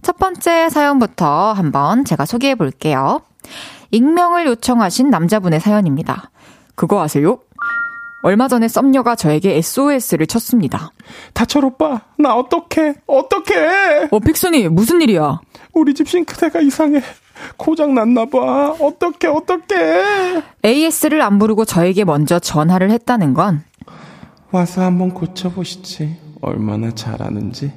첫 번째 사연부터 한번 제가 소개해 볼게요. 익명을 요청하신 남자분의 사연입니다. 그거 아세요? 얼마 전에 썸녀가 저에게 SOS를 쳤습니다. 다철 오빠, 나 어떡해? 어떡해? 어, 픽순이, 무슨 일이야? 우리 집 싱크대가 이상해. 고장 났나 봐. 어떡해, 어떡해? AS를 안 부르고 저에게 먼저 전화를 했다는 건 와서 한번 고쳐보시지. 얼마나 잘하는지.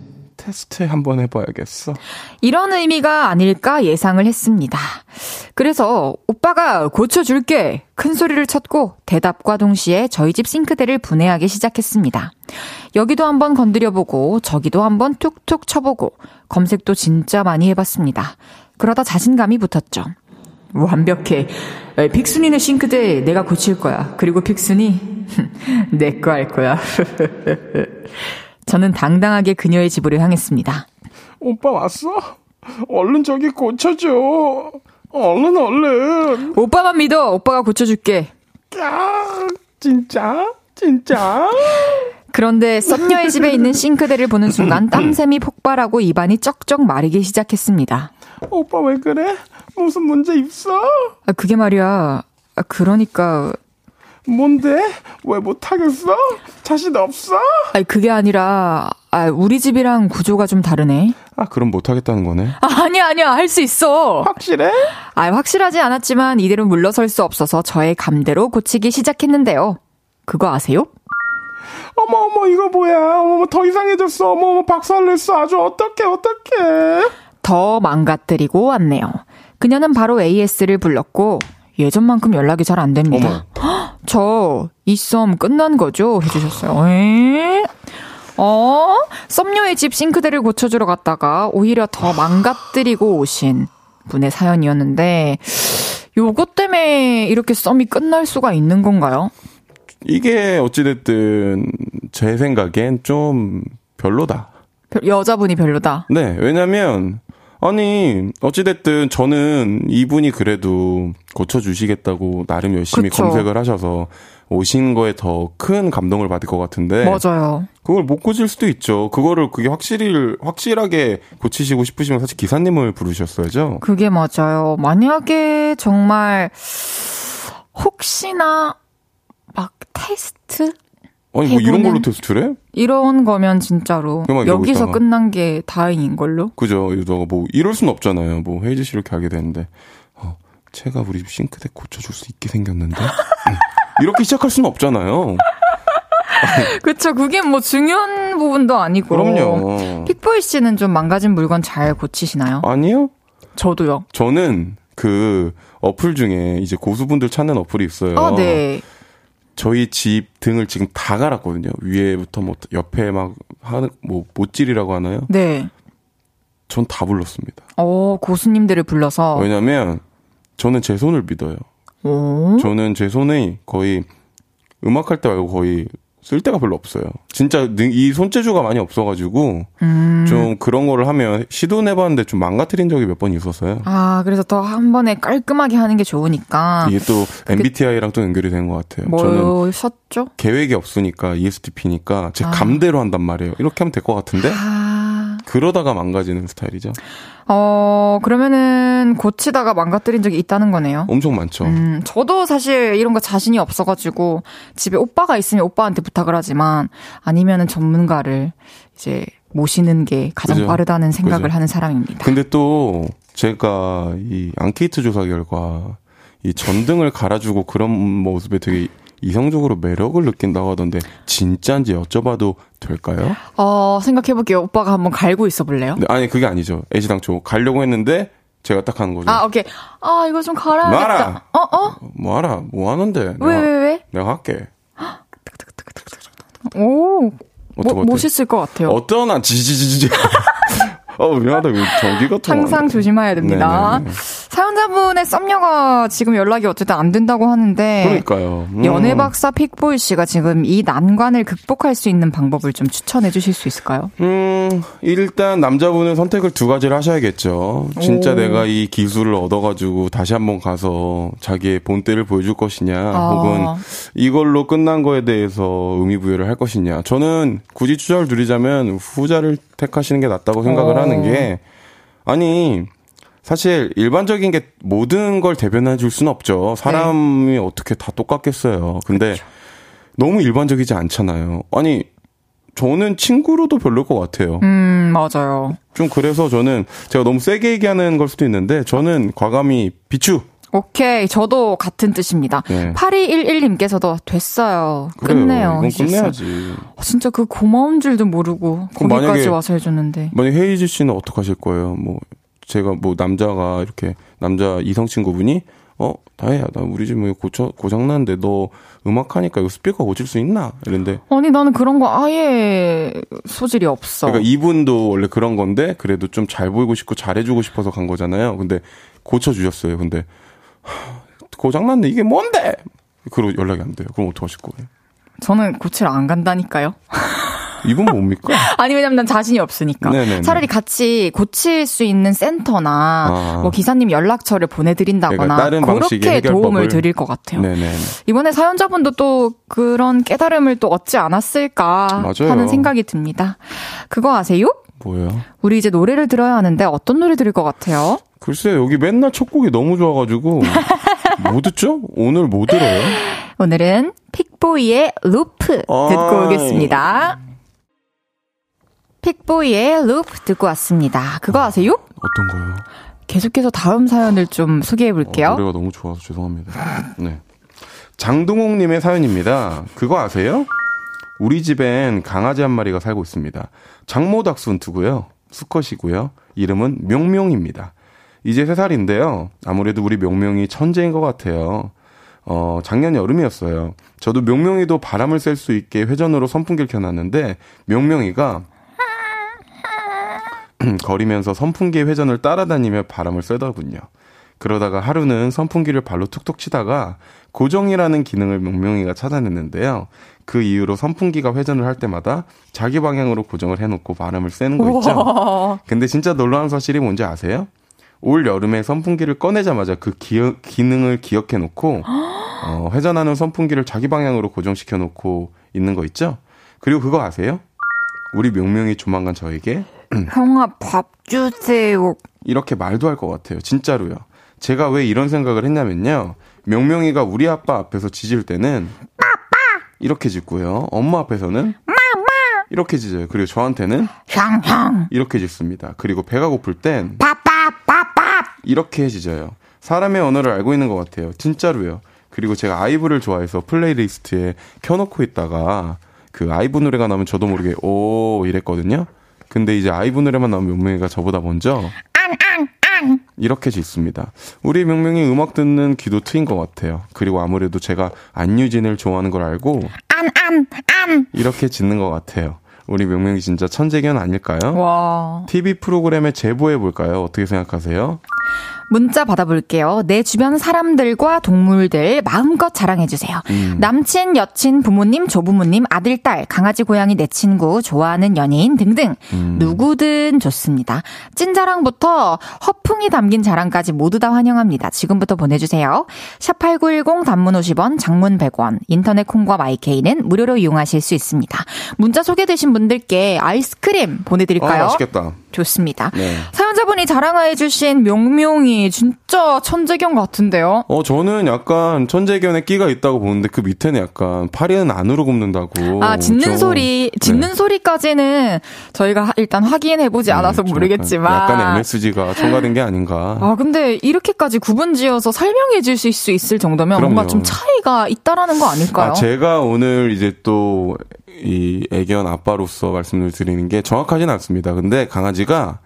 테스트 한번 해봐야겠어. 이런 의미가 아닐까 예상을 했습니다. 그래서 오빠가 고쳐줄게 큰 소리를 쳤고 대답과 동시에 저희 집 싱크대를 분해하기 시작했습니다. 여기도 한번 건드려보고 저기도 한번 툭툭 쳐보고 검색도 진짜 많이 해봤습니다. 그러다 자신감이 붙었죠. 완벽해. 픽순이네 싱크대 내가 고칠 거야. 그리고 픽순이 내 거 할 거야. 저는 당당하게 그녀의 집으로 향했습니다. 오빠 왔어? 얼른 저기 고쳐줘. 얼른 얼른. 오빠만 믿어. 오빠가 고쳐줄게. 야, 진짜? 진짜? 그런데 썸녀의 집에 있는 싱크대를 보는 순간 땀샘이 폭발하고 입안이 쩍쩍 마르기 시작했습니다. 오빠 왜 그래? 무슨 문제 있어? 아, 그게 말이야. 아, 그러니까 뭔데? 왜 못하겠어? 자신 없어? 아니, 그게 아니라, 아, 우리 집이랑 구조가 좀 다르네. 아, 그럼 못하겠다는 거네? 아, 아니야, 아니야. 할 수 있어. 확실해? 아, 확실하지 않았지만 이대로 물러설 수 없어서 저의 감대로 고치기 시작했는데요. 그거 아세요? 어머, 어머, 이거 뭐야. 어머, 더 이상해졌어. 어머, 어머, 박살냈어. 아주 어떡해, 어떡해. 더 망가뜨리고 왔네요. 그녀는 바로 AS를 불렀고, 예전만큼 연락이 잘 안 됩니다. 저, 이 썸 끝난 거죠? 해주셨어요. 에? 어? 썸녀의 집 싱크대를 고쳐주러 갔다가 오히려 더 망가뜨리고 오신 분의 사연이었는데, 요것 때문에 이렇게 썸이 끝날 수가 있는 건가요? 이게 어찌됐든 제 생각엔 좀 별로다. 여자분이 별로다? 네, 왜냐면 아니, 어찌됐든 저는 이분이 그래도 고쳐주시겠다고 나름 열심히 그쵸. 검색을 하셔서 오신 거에 더 큰 감동을 받을 것 같은데. 맞아요. 그걸 못 고칠 수도 있죠. 그거를 그게 확실히, 확실하게 고치시고 싶으시면 사실 기사님을 부르셨어야죠. 그게 맞아요. 만약에 정말 혹시나 막 테스트? 아니 뭐 이런 걸로 테스트를 해? 이런 거면 진짜로 여기서 있다가. 끝난 게 다행인 걸로. 그죠. 이러다가 뭐 이럴 순 없잖아요. 뭐 헤이즈 씨 이렇게 하게 되는데 어, 제가 우리 싱크대 고쳐줄 수 있게 생겼는데 응. 이렇게 시작할 수는 없잖아요. 그쵸. 그게 뭐 중요한 부분도 아니고. 그럼요. 픽보이 씨는 좀 망가진 물건 잘 고치시나요? 아니요. 저도요. 저는 그 어플 중에 이제 고수분들 찾는 어플이 있어요. 아, 네. 저희 집 등을 지금 다 갈았거든요. 위에부터 뭐 옆에 막 하는 뭐 못질이라고 하나요? 네. 전 다 불렀습니다. 어, 고수님들을 불러서. 왜냐면 저는 제 손을 믿어요. 오. 저는 제 손이 거의 음악할 때 말고 거의 쓸 데가 별로 없어요. 진짜 능- 이 손재주가 많이 없어가지고 음. 좀 그런 거를 하면 시도해봤는데 좀 망가뜨린 적이 몇 번 있었어요. 아, 그래서 더 한 번에 깔끔하게 하는 게 좋으니까. 이게 또 MBTI랑 또 연결이 된 것 같아요. 저는 뭐셨죠? 계획이 없으니까 ESTP니까 제 아. 감대로 한단 말이에요. 이렇게 하면 될 것 같은데 아. 그러다가 망가지는 스타일이죠. 어, 그러면은 고치다가 망가뜨린 적이 있다는 거네요. 엄청 많죠. 음, 저도 사실 이런 거 자신이 없어가지고 집에 오빠가 있으면 오빠한테 부탁을 하지만 아니면은 전문가를 이제 모시는 게 가장 그죠. 빠르다는 생각을 그죠. 하는 사람입니다. 근데 또 제가 이 앙케이트 조사 결과 이 전등을 갈아주고 그런 모습에 되게 이성적으로 매력을 느낀다고 하던데 진짜인지 여쭤봐도 될까요? 어, 생각해볼게요. 오빠가 한번 갈고 있어 볼래요? 네, 아니 그게 아니죠. 애시당초 가려고 했는데 제가 딱 하는 거죠. 아, 오케이. 아, 이거 좀 갈아야겠다. 어, 어? 뭐 하라? 뭐 하는데? 왜, 내가, 왜, 왜? 내가 할게. 오, 어떡, 뭐. 멋있을 것 같아요. 어떠나 지지지지지. 어 미안하다. 전기가 통. 항상 조심해야 됩니다. 네네네. 사연자분의 썸녀가 지금 연락이 어쨌든 안 된다고 하는데 그러니까요. 음. 연애 박사 픽보이 씨가 지금 이 난관을 극복할 수 있는 방법을 좀 추천해 주실 수 있을까요? 음, 일단 남자분은 선택을 두 가지를 하셔야겠죠. 진짜 오. 내가 이 기술을 얻어가지고 다시 한번 가서 자기의 본때를 보여줄 것이냐, 아. 혹은 이걸로 끝난 거에 대해서 의미부여를 할 것이냐. 저는 굳이 추적을 드리자면 후자를 택하시는 게 낫다고 생각을 어. 하는 게, 아니, 사실 일반적인 게 모든 걸 대변해 줄 수는 없죠. 사람이 어떻게 다 똑같겠어요. 근데 너무 일반적이지 않잖아요. 아니, 저는 친구로도 별로일 것 같아요. 음, 맞아요. 좀 그래서 저는 제가 너무 세게 얘기하는 걸 수도 있는데 저는 과감히 비추. 오케이. 저도 같은 뜻입니다. 네. 8211님께서도 됐어요. 그래요. 끝내요. 이건. 끝내야지. 어, 진짜 그 고마운 줄도 모르고 거기까지 만약에- 와서 해줬는데. 만약 헤이즈 씨는 어떻게 하실 거예요? 뭐 제가 뭐 남자가 이렇게 남자 이성 친구분이 어 다혜야 나 우리 집뭐 고쳐 고장 났는데 너 음악 하니까 이거 스피커 고칠 수 있나? 이런데 아니 나는 그런 거 아예 소질이 없어. 그러니까 이분도 원래 그런 건데 그래도 좀 잘 보이고 싶고 잘해주고 싶어서 간 거잖아요. 근데 고쳐 주셨어요. 근데 하, 고장 났네 이게 뭔데? 그리고 연락이 안 돼요. 그럼 어떡하실 거예요? 저는 고치러 안 간다니까요. 이분 뭡니까? 아니 왜냐면 난 자신이 없으니까. 네네네. 차라리 같이 고칠 수 있는 센터나 아. 뭐 기사님 연락처를 보내드린다거나 그러니까 그렇게. 도움을 드릴 것 같아요. 네네. 이번에 사연자분도 또 그런 깨달음을 또 얻지 않았을까 맞아요. 하는 생각이 듭니다. 그거 아세요? 뭐예요? 우리 이제 노래를 들어야 하는데 어떤 노래 들을 것 같아요? 글쎄 여기 맨날 첫 곡이 너무 좋아가지고 뭐 듣죠? 오늘 뭐 들어요? 오늘은 픽보이의 Loop 듣고. 오겠습니다. 픽보이의 Loop 듣고 왔습니다. 그거 아세요? 어떤 거요? 계속해서 다음 사연을 좀 소개해 볼게요. 어, 노래가 너무 좋아서 죄송합니다. 네. 장동옥님의 사연입니다. 그거 아세요? 우리 집엔 강아지 한 마리가 살고 있습니다. 장모 닥스훈트고요. 수컷이고요. 이름은 명명입니다. 이제 3살인데요. 아무래도 우리 명명이 천재인 것 같아요. 어, 작년 여름이었어요. 저도 명명이도 바람을 쐴 수 있게 회전으로 선풍기를 켜놨는데, 명명이가 거리면서 선풍기의 회전을 따라다니며 바람을 쐬더군요. 그러다가 하루는 선풍기를 발로 툭툭 치다가 고정이라는 기능을 명명이가 찾아냈는데요. 그 이후로 선풍기가 회전을 할 때마다 자기 방향으로 고정을 해놓고 바람을 쐬는 거 있죠. 근데 진짜 놀라운 사실이 뭔지 아세요? 올 여름에 선풍기를 꺼내자마자 그 기어, 기능을 기억해 놓고 어, 회전하는 선풍기를 자기 방향으로 고정시켜 놓고 있는 거 있죠? 그리고 그거 아세요? 우리 명명이 조만간 저에게 형아 밥 주세요. 이렇게 말도 할 것 같아요. 진짜로요. 제가 왜 이런 생각을 했냐면요. 명명이가 우리 아빠 앞에서 짖을 때는 이렇게 짖고요. 엄마 앞에서는 이렇게 짖어요. 그리고 저한테는 형형 이렇게 짖습니다. 그리고 배가 고플 땐 밥밥밥밥 이렇게 짖어요. 사람의 언어를 알고 있는 것 같아요. 진짜로요. 그리고 제가 아이브를 좋아해서 playlist에 켜놓고 있다가 그 아이브 노래가 나오면 저도 모르게 오 이랬거든요. 근데 이제 아이브 노래만 나오면 명명이가 저보다 먼저 이렇게 짖습니다. 우리 명명이 음악 듣는 귀도 트인 것 같아요. 그리고 아무래도 제가 안유진을 좋아하는 걸 알고 이렇게 짓는 것 같아요. 우리 명명이 진짜 천재견 아닐까요? 와. TV 프로그램에 제보해 볼까요? 어떻게 생각하세요? 문자 받아볼게요. 내 주변 사람들과 동물들 마음껏 자랑해주세요. 음. 남친, 여친, 부모님, 조부모님, 아들, 딸, 강아지, 고양이, 내 친구, 좋아하는 연예인 등등 음. 누구든 좋습니다. 찐자랑부터 허풍이 담긴 자랑까지 모두 다 환영합니다. 지금부터 보내주세요. 샵8910 단문 50원, 장문 100원, 인터넷 콩과 마이케이는 무료로 이용하실 수 있습니다. 문자 소개되신 분 들께 아이스크림 보내드릴까요? 아, 맛있겠다. 좋습니다. 네. 사연자분이 자랑해 주신 명명이 진짜 천재견 같은데요? 어, 저는 약간 천재견에 끼가 있다고 보는데 그 밑에는 약간 파리는 안으로 굽는다고. 아, 짖는 좀, 소리, 짖는 네. 소리까지는 저희가 일단 확인해 보지 네, 않아서 모르겠지만. 약간, 약간의 MSG가 첨가된 게 아닌가. 아, 근데 이렇게까지 구분 지어서 설명해 주실 수 있을 정도면 그럼요. 뭔가 좀 차이가 있다라는 거 아닐까요? 아, 제가 오늘 이제 또 이 애견 아빠로서 말씀을 드리는 게 정확하진 않습니다. 근데 강아지 가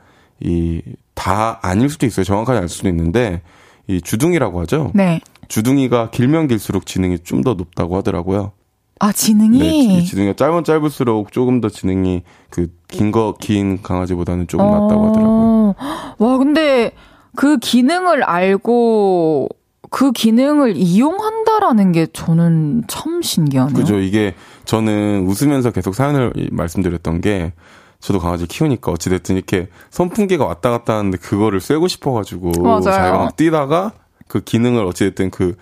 이 다 아닐 수도 있어요. 정확하게 알 수도 있는데 이 주둥이라고 하죠. 네. 주둥이가 길면 길수록 지능이 좀 더 높다고 하더라고요. 아, 지능이? 네, 지능이 짧은 짧을수록 조금 더 지능이 그 긴 거, 긴 강아지보다는 조금 어... 낫다고 하더라고요. 와, 근데 그 기능을 알고 그 기능을 이용한다라는 게 저는 참 신기하네요. 그죠. 이게 저는 웃으면서 계속 사연을 말씀드렸던 게 저도 강아지 키우니까 어찌됐든 이렇게 선풍기가 왔다 갔다 하는데 그거를 쐬고 싶어가지고 맞아요. 자기가 막 뛰다가 그 기능을 어찌됐든 그,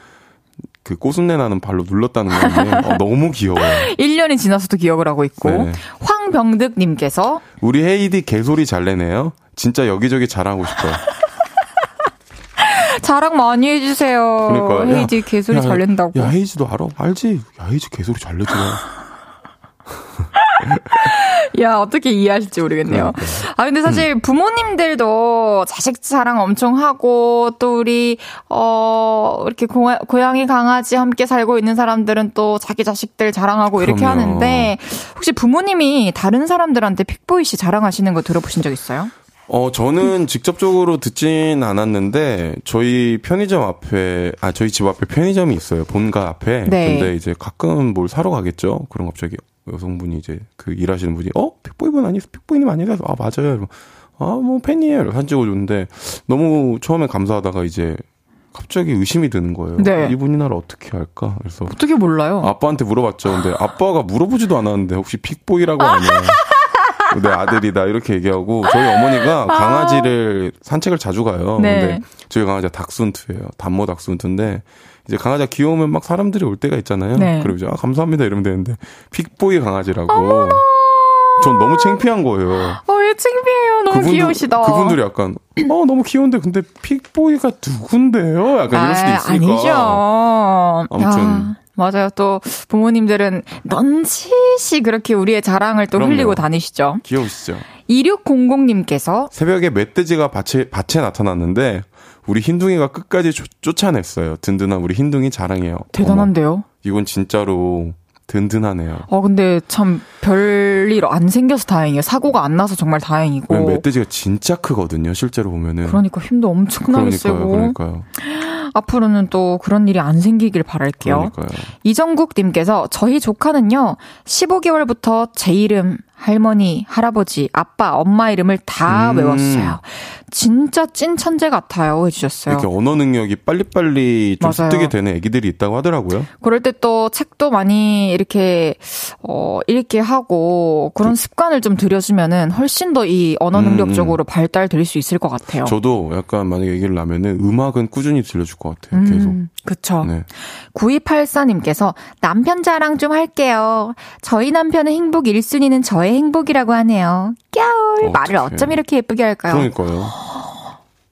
그 꼬순내 나는 발로 눌렀다는 건데 어, 너무 귀여워요. 1년이 지나서도 기억을 하고 있고 네. 황병득님께서 우리 헤이디 개소리 잘 내네요. 진짜 여기저기 자랑하고 싶어요. 자랑 많이 해주세요. 그러니까 헤이지 야, 개소리 야, 잘 낸다고. 야 헤이지도 알아? 알지? 야 헤이지 개소리 잘 내더라. 야, 어떻게 이해하실지 모르겠네요. 아, 근데 사실 음. 부모님들도 자식 자랑 엄청 하고, 또 우리, 어, 이렇게 고, 고양이, 강아지 함께 살고 있는 사람들은 또 자기 자식들 자랑하고 그럼요. 이렇게 하는데, 혹시 부모님이 다른 사람들한테 픽보이 씨 자랑하시는 거 들어보신 적 있어요? 어, 저는 직접적으로 듣진 않았는데, 저희 편의점 앞에, 아, 저희 집 앞에 편의점이 있어요. 본가 앞에. 네. 근데 이제 가끔 뭘 사러 가겠죠? 그럼 갑자기 여성분이 이제 그 일하시는 분이, 어? 픽보이분 아니, 픽보이님 아니라서, 아, 맞아요. 아, 뭐 팬이에요. 사진 찍어줬는데, 너무 처음에 감사하다가 이제 갑자기 의심이 드는 거예요. 네. 이분이 나를 어떻게 할까? 그래서. 어떻게 몰라요? 아빠한테 물어봤죠. 근데 아빠가 물어보지도 않았는데, 혹시 픽보이라고 하냐. 내 아들이다 이렇게 얘기하고 저희 어머니가 아. 강아지를 산책을 자주 가요. 네. 근데 저희 강아지가 닥순투예요. 단모 닥순투인데 이제 강아지가 귀여우면 막 사람들이 올 때가 있잖아요. 네. 그리고 이제 아, 감사합니다 이러면 되는데 픽보이 강아지라고. 어머나. 전 너무 창피한 거예요. 어, 왜 창피해요? 너무 그분들, 귀여우시다. 그분들이 약간, 어, 너무 귀여운데, 근데 픽보이가 누군데요? 약간 아, 이럴 수도 있으니까. 아니죠. 아무튼. 아. 맞아요. 또 부모님들은 넌지시 그렇게 우리의 자랑을 또 그럼요. 흘리고 다니시죠. 귀여우시죠. 2600님께서 새벽에 멧돼지가 밭에, 밭에 나타났는데 우리 흰둥이가 끝까지 쫓, 쫓아냈어요. 든든한 우리 흰둥이 자랑해요. 대단한데요? 어머, 이건 진짜로 든든하네요. 어, 근데 참 별일 안 생겨서 다행이에요. 사고가 안 나서 정말 다행이고. 멧돼지가 진짜 크거든요, 실제로 보면은. 그러니까 힘도 엄청나게 그러니까요, 세고. 그러니까요. 앞으로는 또 그런 일이 안 생기길 바랄게요. 그러니까요. 이정국 님께서 저희 조카는요, 15개월부터 제 이름, 할머니, 할아버지, 아빠, 엄마 이름을 다 음. 외웠어요. 진짜 찐 천재 같아요. 해주셨어요. 이렇게 언어 능력이 빨리빨리 좀 맞아요. 습득이 되는 애기들이 있다고 하더라고요. 그럴 때 또 책도 많이 이렇게, 어, 읽게 하고 그런 그, 습관을 좀 들여주면은 훨씬 더 이 언어 음, 능력적으로 음. 발달될 수 있을 것 같아요. 저도 약간 만약에 얘기를 하면은 음악은 꾸준히 들려줄 것 같아요. 음, 계속. 그쵸. 네. 9284님께서 남편 자랑 좀 할게요. 저희 남편의 행복 1순위는 저의 행복이라고 하네요. 꺄울. 말을 어쩜 이렇게 예쁘게 할까요? 그러니까요.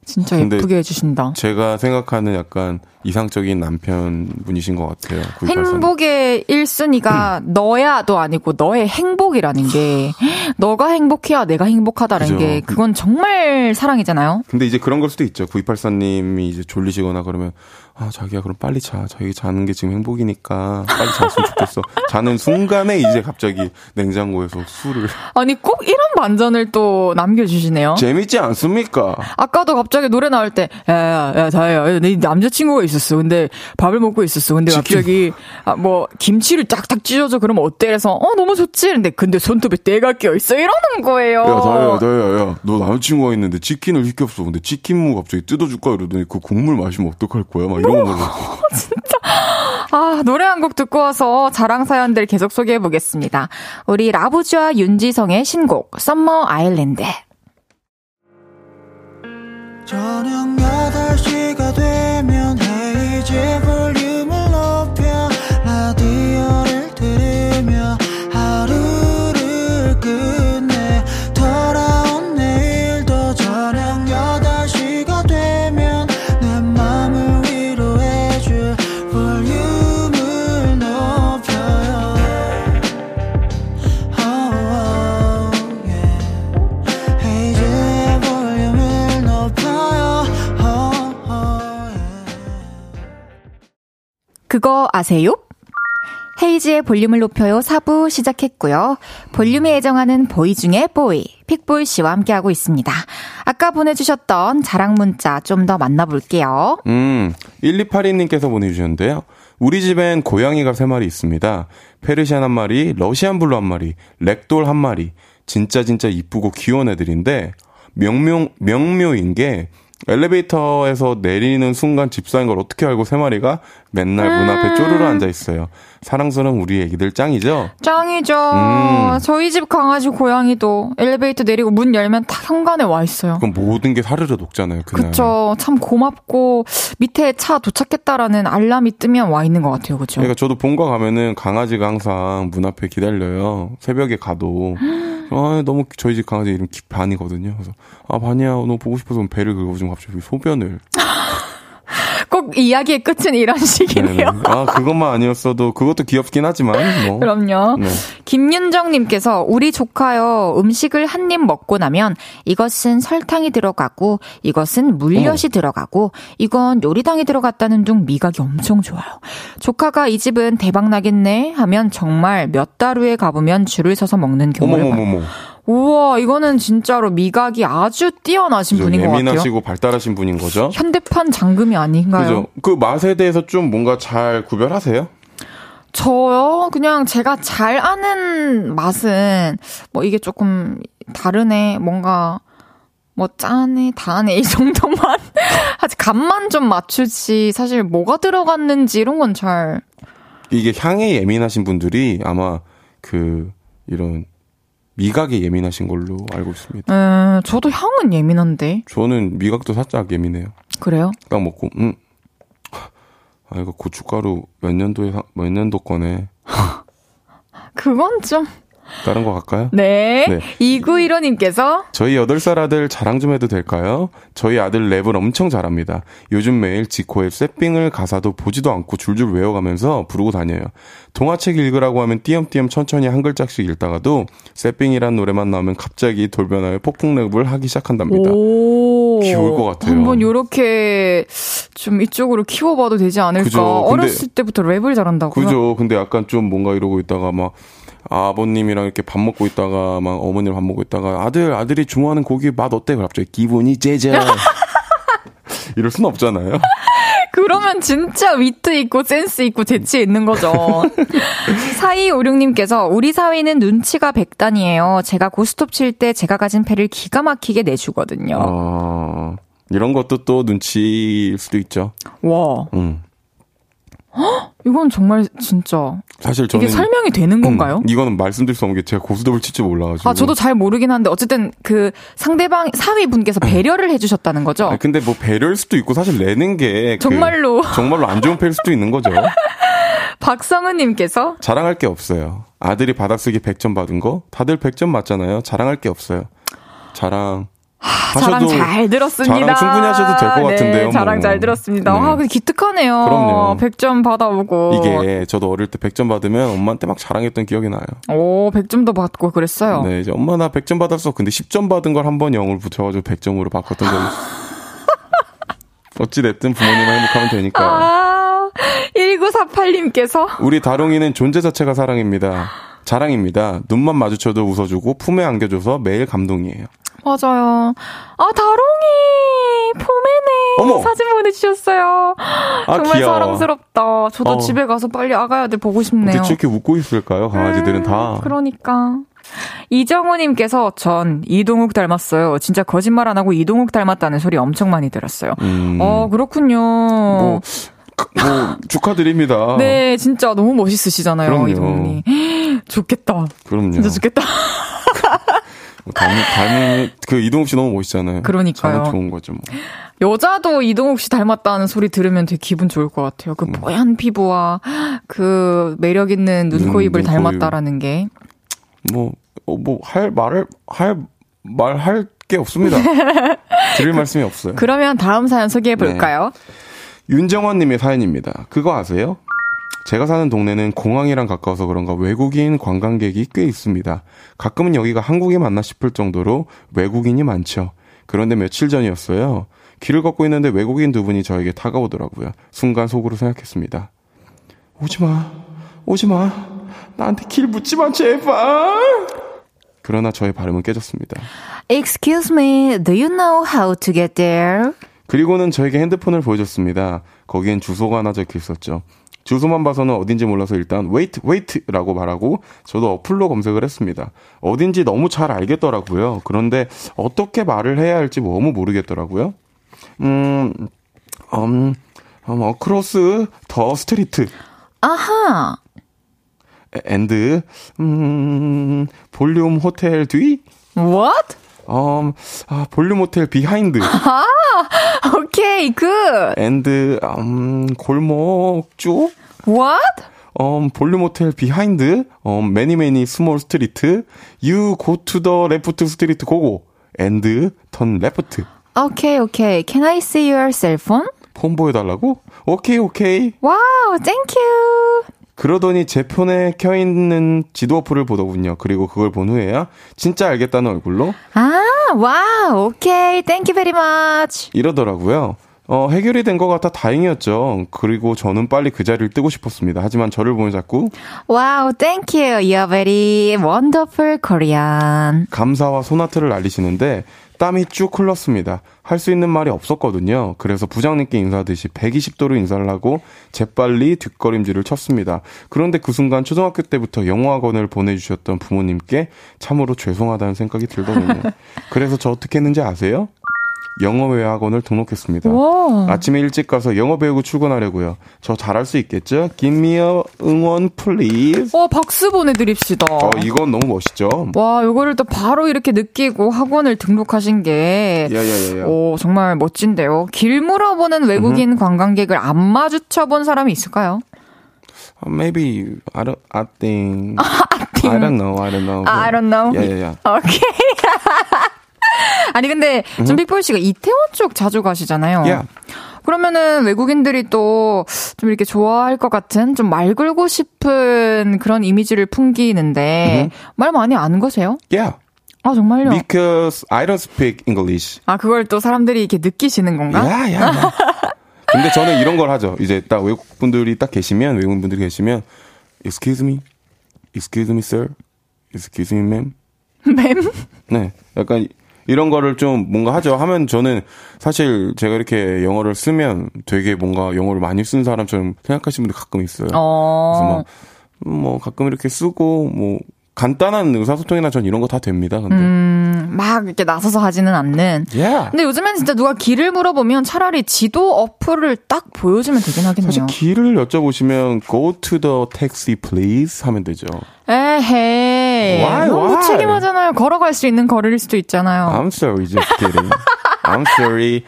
진짜 예쁘게 해주신다. 제가 생각하는 약간 이상적인 남편분이신 것 같아요. 행복의 1순위가 너야도 아니고 너의 행복이라는 게 너가 행복해야 내가 행복하다는 그죠. 게 그건 정말 사랑이잖아요. 근데 이제 그런 걸 수도 있죠. 9284님이 이제 졸리시거나 그러면 아, 자기야, 그럼 빨리 자. 자기 자는 게 지금 행복이니까 빨리 잤으면 좋겠어. 자는 순간에 이제 갑자기 냉장고에서 술을. 아니, 꼭 이런 반전을 또 남겨주시네요. 재밌지 않습니까? 아까도 갑자기 노래 나올 때, 야, 야, 야, 자야, 내 남자친구가 있었어. 근데 밥을 먹고 있었어. 근데 갑자기, 아, 뭐, 김치를 쫙쫙 찢어줘. 그러면 어때? 그래서, 어, 너무 좋지. 근데, 근데 손톱에 때가 껴있어. 이러는 거예요. 야, 자야, 자야, 야, 너 남자친구가 있는데 치킨을 시켰어. 근데 치킨무 갑자기 뜯어줄까? 이러더니 그 국물 마시면 어떡할 거야? 막 이런 거. 진짜. 아, 노래 한 곡 듣고 와서 자랑 사연들 계속 소개해 보겠습니다. 우리 라부즈와 윤지성의 신곡, Summer Island. 저녁 8시가 되면 헤이즈 볼륨을 높여 그거 아세요? 헤이즈의 볼륨을 높여요 4부 시작했고요. 볼륨이 애정하는 boy 중에 boy, 픽보이 씨와 함께하고 있습니다. 아까 보내주셨던 자랑 문자 좀 더 만나볼게요. 음, 1282님께서 보내주셨는데요. 우리 집엔 고양이가 3마리 있습니다. 페르시안 한 마리, Russian Blue 한 마리, Ragdoll 한 마리. 진짜 진짜 이쁘고 귀여운 애들인데, 명명, 명묘인 게, 엘리베이터에서 내리는 순간 집사인 걸 어떻게 알고 세 마리가 맨날 문 앞에 쪼르르 앉아 있어요. 사랑스러운 우리 애기들 짱이죠? 짱이죠. 음. 저희 집 강아지 고양이도 엘리베이터 내리고 문 열면 다 현관에 와 있어요. 그럼 모든 게 사르르 녹잖아요. 그날. 그쵸. 참 고맙고 밑에 차 도착했다라는 알람이 뜨면 와 있는 것 같아요. 그쵸? 그러니까 저도 본가 가면은 강아지가 항상 문 앞에 기다려요. 새벽에 가도. 아, 너무 저희 집 강아지 이름 기- 반이거든요. 그래서 아 반이야, 너무 보고 싶어서 배를 긁어주면 갑자기 소변을. 꼭 이야기의 끝은 이런 식이네요. 네네. 아 그것만 아니었어도 그것도 귀엽긴 하지만 뭐. 그럼요. 네. 김윤정 님께서 우리 조카요 음식을 한 입 먹고 나면 이것은 설탕이 들어가고 이것은 물엿이 들어가고 이건 요리당이 들어갔다는 둥 미각이 엄청 좋아요. 조카가 이 집은 대박 나겠네 하면 정말 몇 달 후에 가보면 줄을 서서 먹는 경우를 봐요. 우와 이거는 진짜로 미각이 아주 뛰어나신? 분인 것 같아요. 예민하시고 발달하신 분인 거죠. 현대판 장금이 아닌가요? 그죠? 그 맛에 대해서 좀 뭔가 잘 구별하세요? 저요? 그냥 제가 잘 아는 맛은, 뭐 이게 조금 다르네, 뭔가, 뭐 짜네, 다네, 이 정도만. 아직 간만 좀 맞추지, 사실 뭐가 들어갔는지 이런 건 잘. 이게 향에 예민하신 분들이 아마 그 이런 미각에 예민하신 걸로 알고 있습니다. 음, 저도 향은 예민한데. 저는 미각도 살짝 예민해요. 그래요? 딱 먹고 음. 아 이거 고춧가루 몇 년도에 사- 몇 년도 거네. 그건 좀. 다른 거 갈까요? 네. 네. 2915님께서 저희 8살 아들 자랑 좀 해도 될까요? 저희 아들 랩을 엄청 잘합니다. 요즘 매일 지코의 쇠빙을 가사도 보지도 않고 줄줄 외워가면서 부르고 다녀요. 동화책 읽으라고 하면 띄엄띄엄 천천히 한 글자씩 읽다가도 쇠빙이란 노래만 나오면 갑자기 돌변하여 폭풍 랩을 하기 시작한답니다. 오. 귀여울 것 같아요. 한번 요렇게 좀 이쪽으로 키워봐도 되지 않을까. 그죠. 어렸을 때부터 랩을 잘한다고요? 그죠. 근데 약간 좀 뭔가 이러고 있다가 막 아버님이랑 이렇게 밥 먹고 있다가 막 어머니랑 밥 먹고 있다가 아들 아들이 좋아하는 고기 맛 어때? 갑자기 기분이 째져. 이럴 순 없잖아요. 그러면 진짜 위트 있고 센스 있고 재치 있는 거죠. 4256님께서 우리 사위는 눈치가 백단이에요. 제가 고스톱 칠 때 제가 가진 패를 기가 막히게 내주거든요. 어, 이런 것도 또 눈치일 수도 있죠. 와, 음. 이건 정말 진짜 사실 저는 이게 설명이 되는 건가요? 음, 이거는 말씀드릴 수 없는 게 제가 고스톱을 칠 줄 몰라가지고. 아, 저도 잘 모르긴 한데 어쨌든 그 상대방 사위 분께서 배려를 해주셨다는 거죠. 아니, 근데 뭐 배려일 수도 있고 사실 내는 게 그- 정말로. 정말로 안 좋은 패일 수도 있는 거죠. 박성은님께서 자랑할 게 없어요. 아들이 받아쓰기 100점 받은 거 다들 100점 맞잖아요. 자랑할 게 없어요. 자랑 자랑 잘 들었습니다. 자랑 충분히 하셔도 될 것 같은데요, 네, 자랑 뭐. 잘 들었습니다. 네. 아, 근데 기특하네요. 그럼요. 100점 받아오고. 이게 저도 어릴 때 100점 받으면 엄마한테 막 자랑했던 기억이 나요. 오, 100점도 받고 그랬어요. 네, 이제 엄마 나 100점 받았어. 근데 10점 받은 걸 한 번 0을 붙여가지고 100점으로 바꿨던 적이 있어요. 어찌됐든 부모님만 행복하면 되니까. 아, 1948님께서. 우리 다롱이는 존재 자체가 사랑입니다. 자랑입니다. 눈만 마주쳐도 웃어주고 품에 안겨줘서 매일 감동이에요. 맞아요. 아, 다롱이! 포메네! 어머! 사진 보내주셨어요. 아, 정말 귀여워. 사랑스럽다. 저도 어. 집에 가서 빨리 아가 야들 보고 싶네요. 대체 이렇게 웃고 있을까요? 강아지들은 다. 음, 그러니까. 이정우님께서 전 이동욱 닮았어요. 진짜 거짓말 안 하고 이동욱 닮았다는 소리 엄청 많이 들었어요. 음, 어, 그렇군요. 뭐, 뭐, 축하드립니다. 네, 진짜 너무 멋있으시잖아요, 그럼요. 이동욱님. 좋겠다. 그럼요. 진짜 좋겠다. 뭐 닮은, 닮은, 그 이동욱 씨 너무 멋있잖아요. 그러니까요. 좋은 거죠, 뭐. 여자도 이동욱 씨 닮았다는 소리 들으면 되게 기분 좋을 것 같아요. 그 뽀얀 피부와 그 매력 있는 눈, 눈, 코, 입을. 닮았다라는 게. 뭐, 어, 뭐, 할, 말을, 할, 말할 게 없습니다. 드릴 말씀이 없어요. 그러면 다음 사연 소개해 볼까요? 윤정원 님의 사연입니다. 그거 아세요? 제가 사는 동네는 공항이랑 가까워서 그런가 외국인 관광객이 꽤 있습니다. 가끔은 여기가 한국이 맞나 싶을 정도로 외국인이 많죠. 그런데 며칠 전이었어요. 길을 걷고 있는데 외국인 두 분이 저에게 다가오더라고요. 순간 속으로 생각했습니다. 오지 마. 오지 마. 나한테 길 묻지 마, 제발. 그러나 저의 발음은 깨졌습니다. Excuse me, do you know how to get there? 그리고는 저에게 핸드폰을 보여줬습니다. 거기엔 주소가 하나 적혀 있었죠. 주소만 봐서는 어딘지 몰라서 일단 wait, wait라고 말하고 저도 어플로 검색을 했습니다. 어딘지 너무 잘 알겠더라고요. 그런데 어떻게 말을 해야 할지 너무 모르겠더라고요. 음, 음, 음 across the street 아하. and 음, 볼륨 호텔 뒤 What? 음, 아, 볼륨 호텔 behind Okay, good. and 음, 골목 쪽 What? um, 볼륨 호텔 behind, um, many many small street, you go to the left street, 고고, and turn left. Okay, okay. Can I see your cell phone? 폰 보여달라고? 오케이, 오케이. Wow, thank you. 그러더니 제 폰에 켜있는 지도 어플을 보더군요. 그리고 그걸 본 후에야 진짜 알겠다는 얼굴로 아, okay. Thank you very much. 이러더라고요. 어, 해결이 된 것 같아 다행이었죠. 그리고 저는 빨리 그 자리를 뜨고 싶었습니다. 하지만 저를 보면 자꾸 thank you. You're very wonderful Korean. 감사와 소나트를 알리시는데 땀이 쭉 흘렀습니다. 할 수 있는 말이 없었거든요. 그래서 부장님께 인사하듯이 120도로 인사를 하고 재빨리 뒷걸음질을 쳤습니다. 그런데 그 순간 초등학교 때부터 영어학원을 보내주셨던 부모님께 참으로 죄송하다는 생각이 들더군요. 그래서 저 어떻게 했는지 아세요? 영어회화학원을 등록했습니다. 와. 아침에 일찍 가서 영어 배우고 출근하려고요. 저 잘할 수 있겠죠? Give me a 응원 please. 와, 박수 보내드립시다. 어, 이건 너무 멋있죠? 와, 요거를 또 바로 이렇게 느끼고 학원을 등록하신 게, 야야야야. 오, 정말 멋진데요. 길 물어보는 외국인 관광객을 안 마주쳐 본 사람이 있을까요? Uh, maybe I don't. I think. I don't know. I don't know. 아, I don't know. Yeah, yeah, yeah. 오케이. 아니, 근데 좀 빅볼 씨가 이태원 쪽 자주 가시잖아요. Yeah. 그러면은 외국인들이 또 좀 이렇게 좋아할 것 같은 좀 말 걸고 싶은 그런 이미지를 풍기는데 말 많이 안 거세요? Yeah. 아, 정말요? Because I don't speak English. 아, 그걸 또 사람들이 이렇게 느끼시는 건가? Yeah, yeah. yeah. 근데 저는 이런 걸 하죠. 이제 딱 외국 분들이 딱 계시면 외국 분들이 계시면 Excuse me, Excuse me, sir, Excuse me, ma'am. 맴? 네, 약간 이런 거를 좀 뭔가 하죠. 하면 저는 사실 제가 이렇게 영어를 쓰면 되게 뭔가 영어를 많이 쓴 사람처럼 생각하시는 분들 가끔 있어요. 그래서 어. 뭐, 뭐 가끔 이렇게 쓰고 뭐 간단한 의사소통이나 전 이런 거 다 됩니다. 근데 음, 막 이렇게 나서서 하지는 않는. yeah. 근데 요즘엔 진짜 누가 길을 물어보면 차라리 지도 어플을 딱 보여주면 되긴 하겠네요. 사실 길을 여쭤보시면 go to the taxi please 하면 되죠. 에헤이. Why, 너무 why? 무책임하잖아요. 걸어갈 수 있는 거리일 수도 있잖아요. I'm sorry, just kidding. I'm sorry.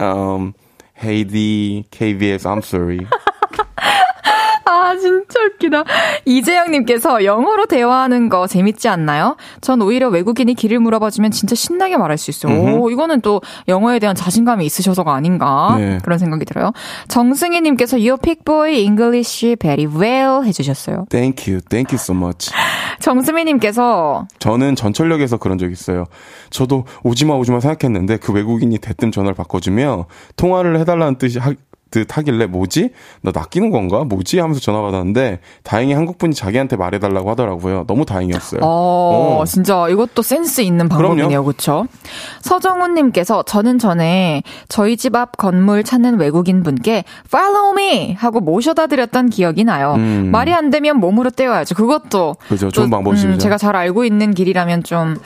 Um, Heidi, KBS, I'm sorry. 아, 진짜 웃기다. 이재영님께서 영어로 대화하는 거 재밌지 않나요? 전 오히려 외국인이 길을 물어봐주면 진짜 신나게 말할 수 있어요. 오, 이거는 또 영어에 대한 자신감이 있으셔서가 아닌가. 네. 그런 생각이 들어요. 정승희님께서 Your pick boy English very well 해주셨어요. Thank you, thank you so much. 정수미님께서 저는 전철역에서 그런 적 있어요. 저도 오지마 오지마 생각했는데 그 외국인이 대뜸 전화를 바꿔주며 통화를 해달라는 뜻이 하, 듯 하길래 뭐지? 나 낚이는 건가? 뭐지? 하면서 전화 받았는데 다행히 한국분이 자기한테 말해달라고 하더라고요. 너무 다행이었어요. 어, 어. 진짜 이것도 센스 있는 방법이네요. 그렇죠? 서정훈님께서 저는 전에 저희 집 앞 건물 찾는 외국인 분께 follow me 하고 모셔다 드렸던 기억이 나요. 음. 말이 안 되면 몸으로 떼어야죠. 그것도 그죠 좋은 방법이죠. 음, 제가 잘 알고 있는 길이라면 좀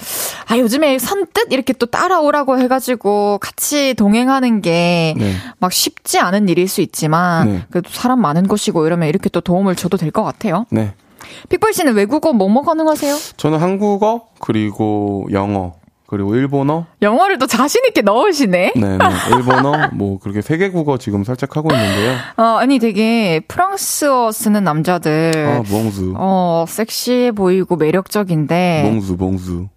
아 요즘에 선뜻 이렇게 또 따라오라고 해가지고 같이 동행하는 게막 네. 쉽지 않은 일. 일일 수 있지만 네. 그래도 사람 많은 곳이고 이러면 이렇게 또 도움을 줘도 될 것 같아요. 네. 픽볼 씨는 외국어 뭐뭐 뭐 가능하세요? 저는 한국어 그리고 영어 그리고 일본어. 영어를 또 자신 있게 넣으시네. 네, 네. 일본어 뭐 그렇게 세계 국어 지금 살짝 하고 있는데요. 어, 아니 되게 프랑스어 쓰는 남자들. 아, 몽수. 어, 섹시해 보이고 매력적인데. 몽수, 몽수.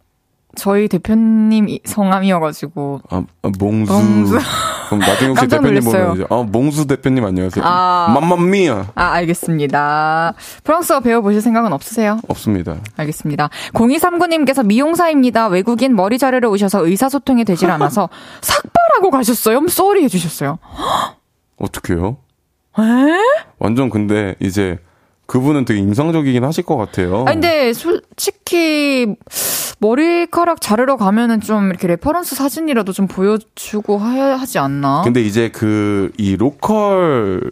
저희 대표님 성함이어가지고. 아, 아 몽수. 몽수. 그럼 나중에 혹시 대표님 보면 아, 몽수 대표님 안녕하세요. 아. 맘맘미야. 아, 알겠습니다. 프랑스어 배워보실 생각은 없으세요? 없습니다. 알겠습니다. 0239님께서 미용사입니다. 외국인 머리 자르러 오셔서 의사소통이 되질 않아서 삭발하고 가셨어요? 쏘리 해주셨어요. 어떻게요? 에? 완전 근데 이제 그분은 되게 인상적이긴 하실 것 같아요. 아 근데 솔직히 머리카락 자르러 가면은 좀 이렇게 reference 사진이라도 좀 보여주고 해야 하지 않나? 근데 이제 그 이 local을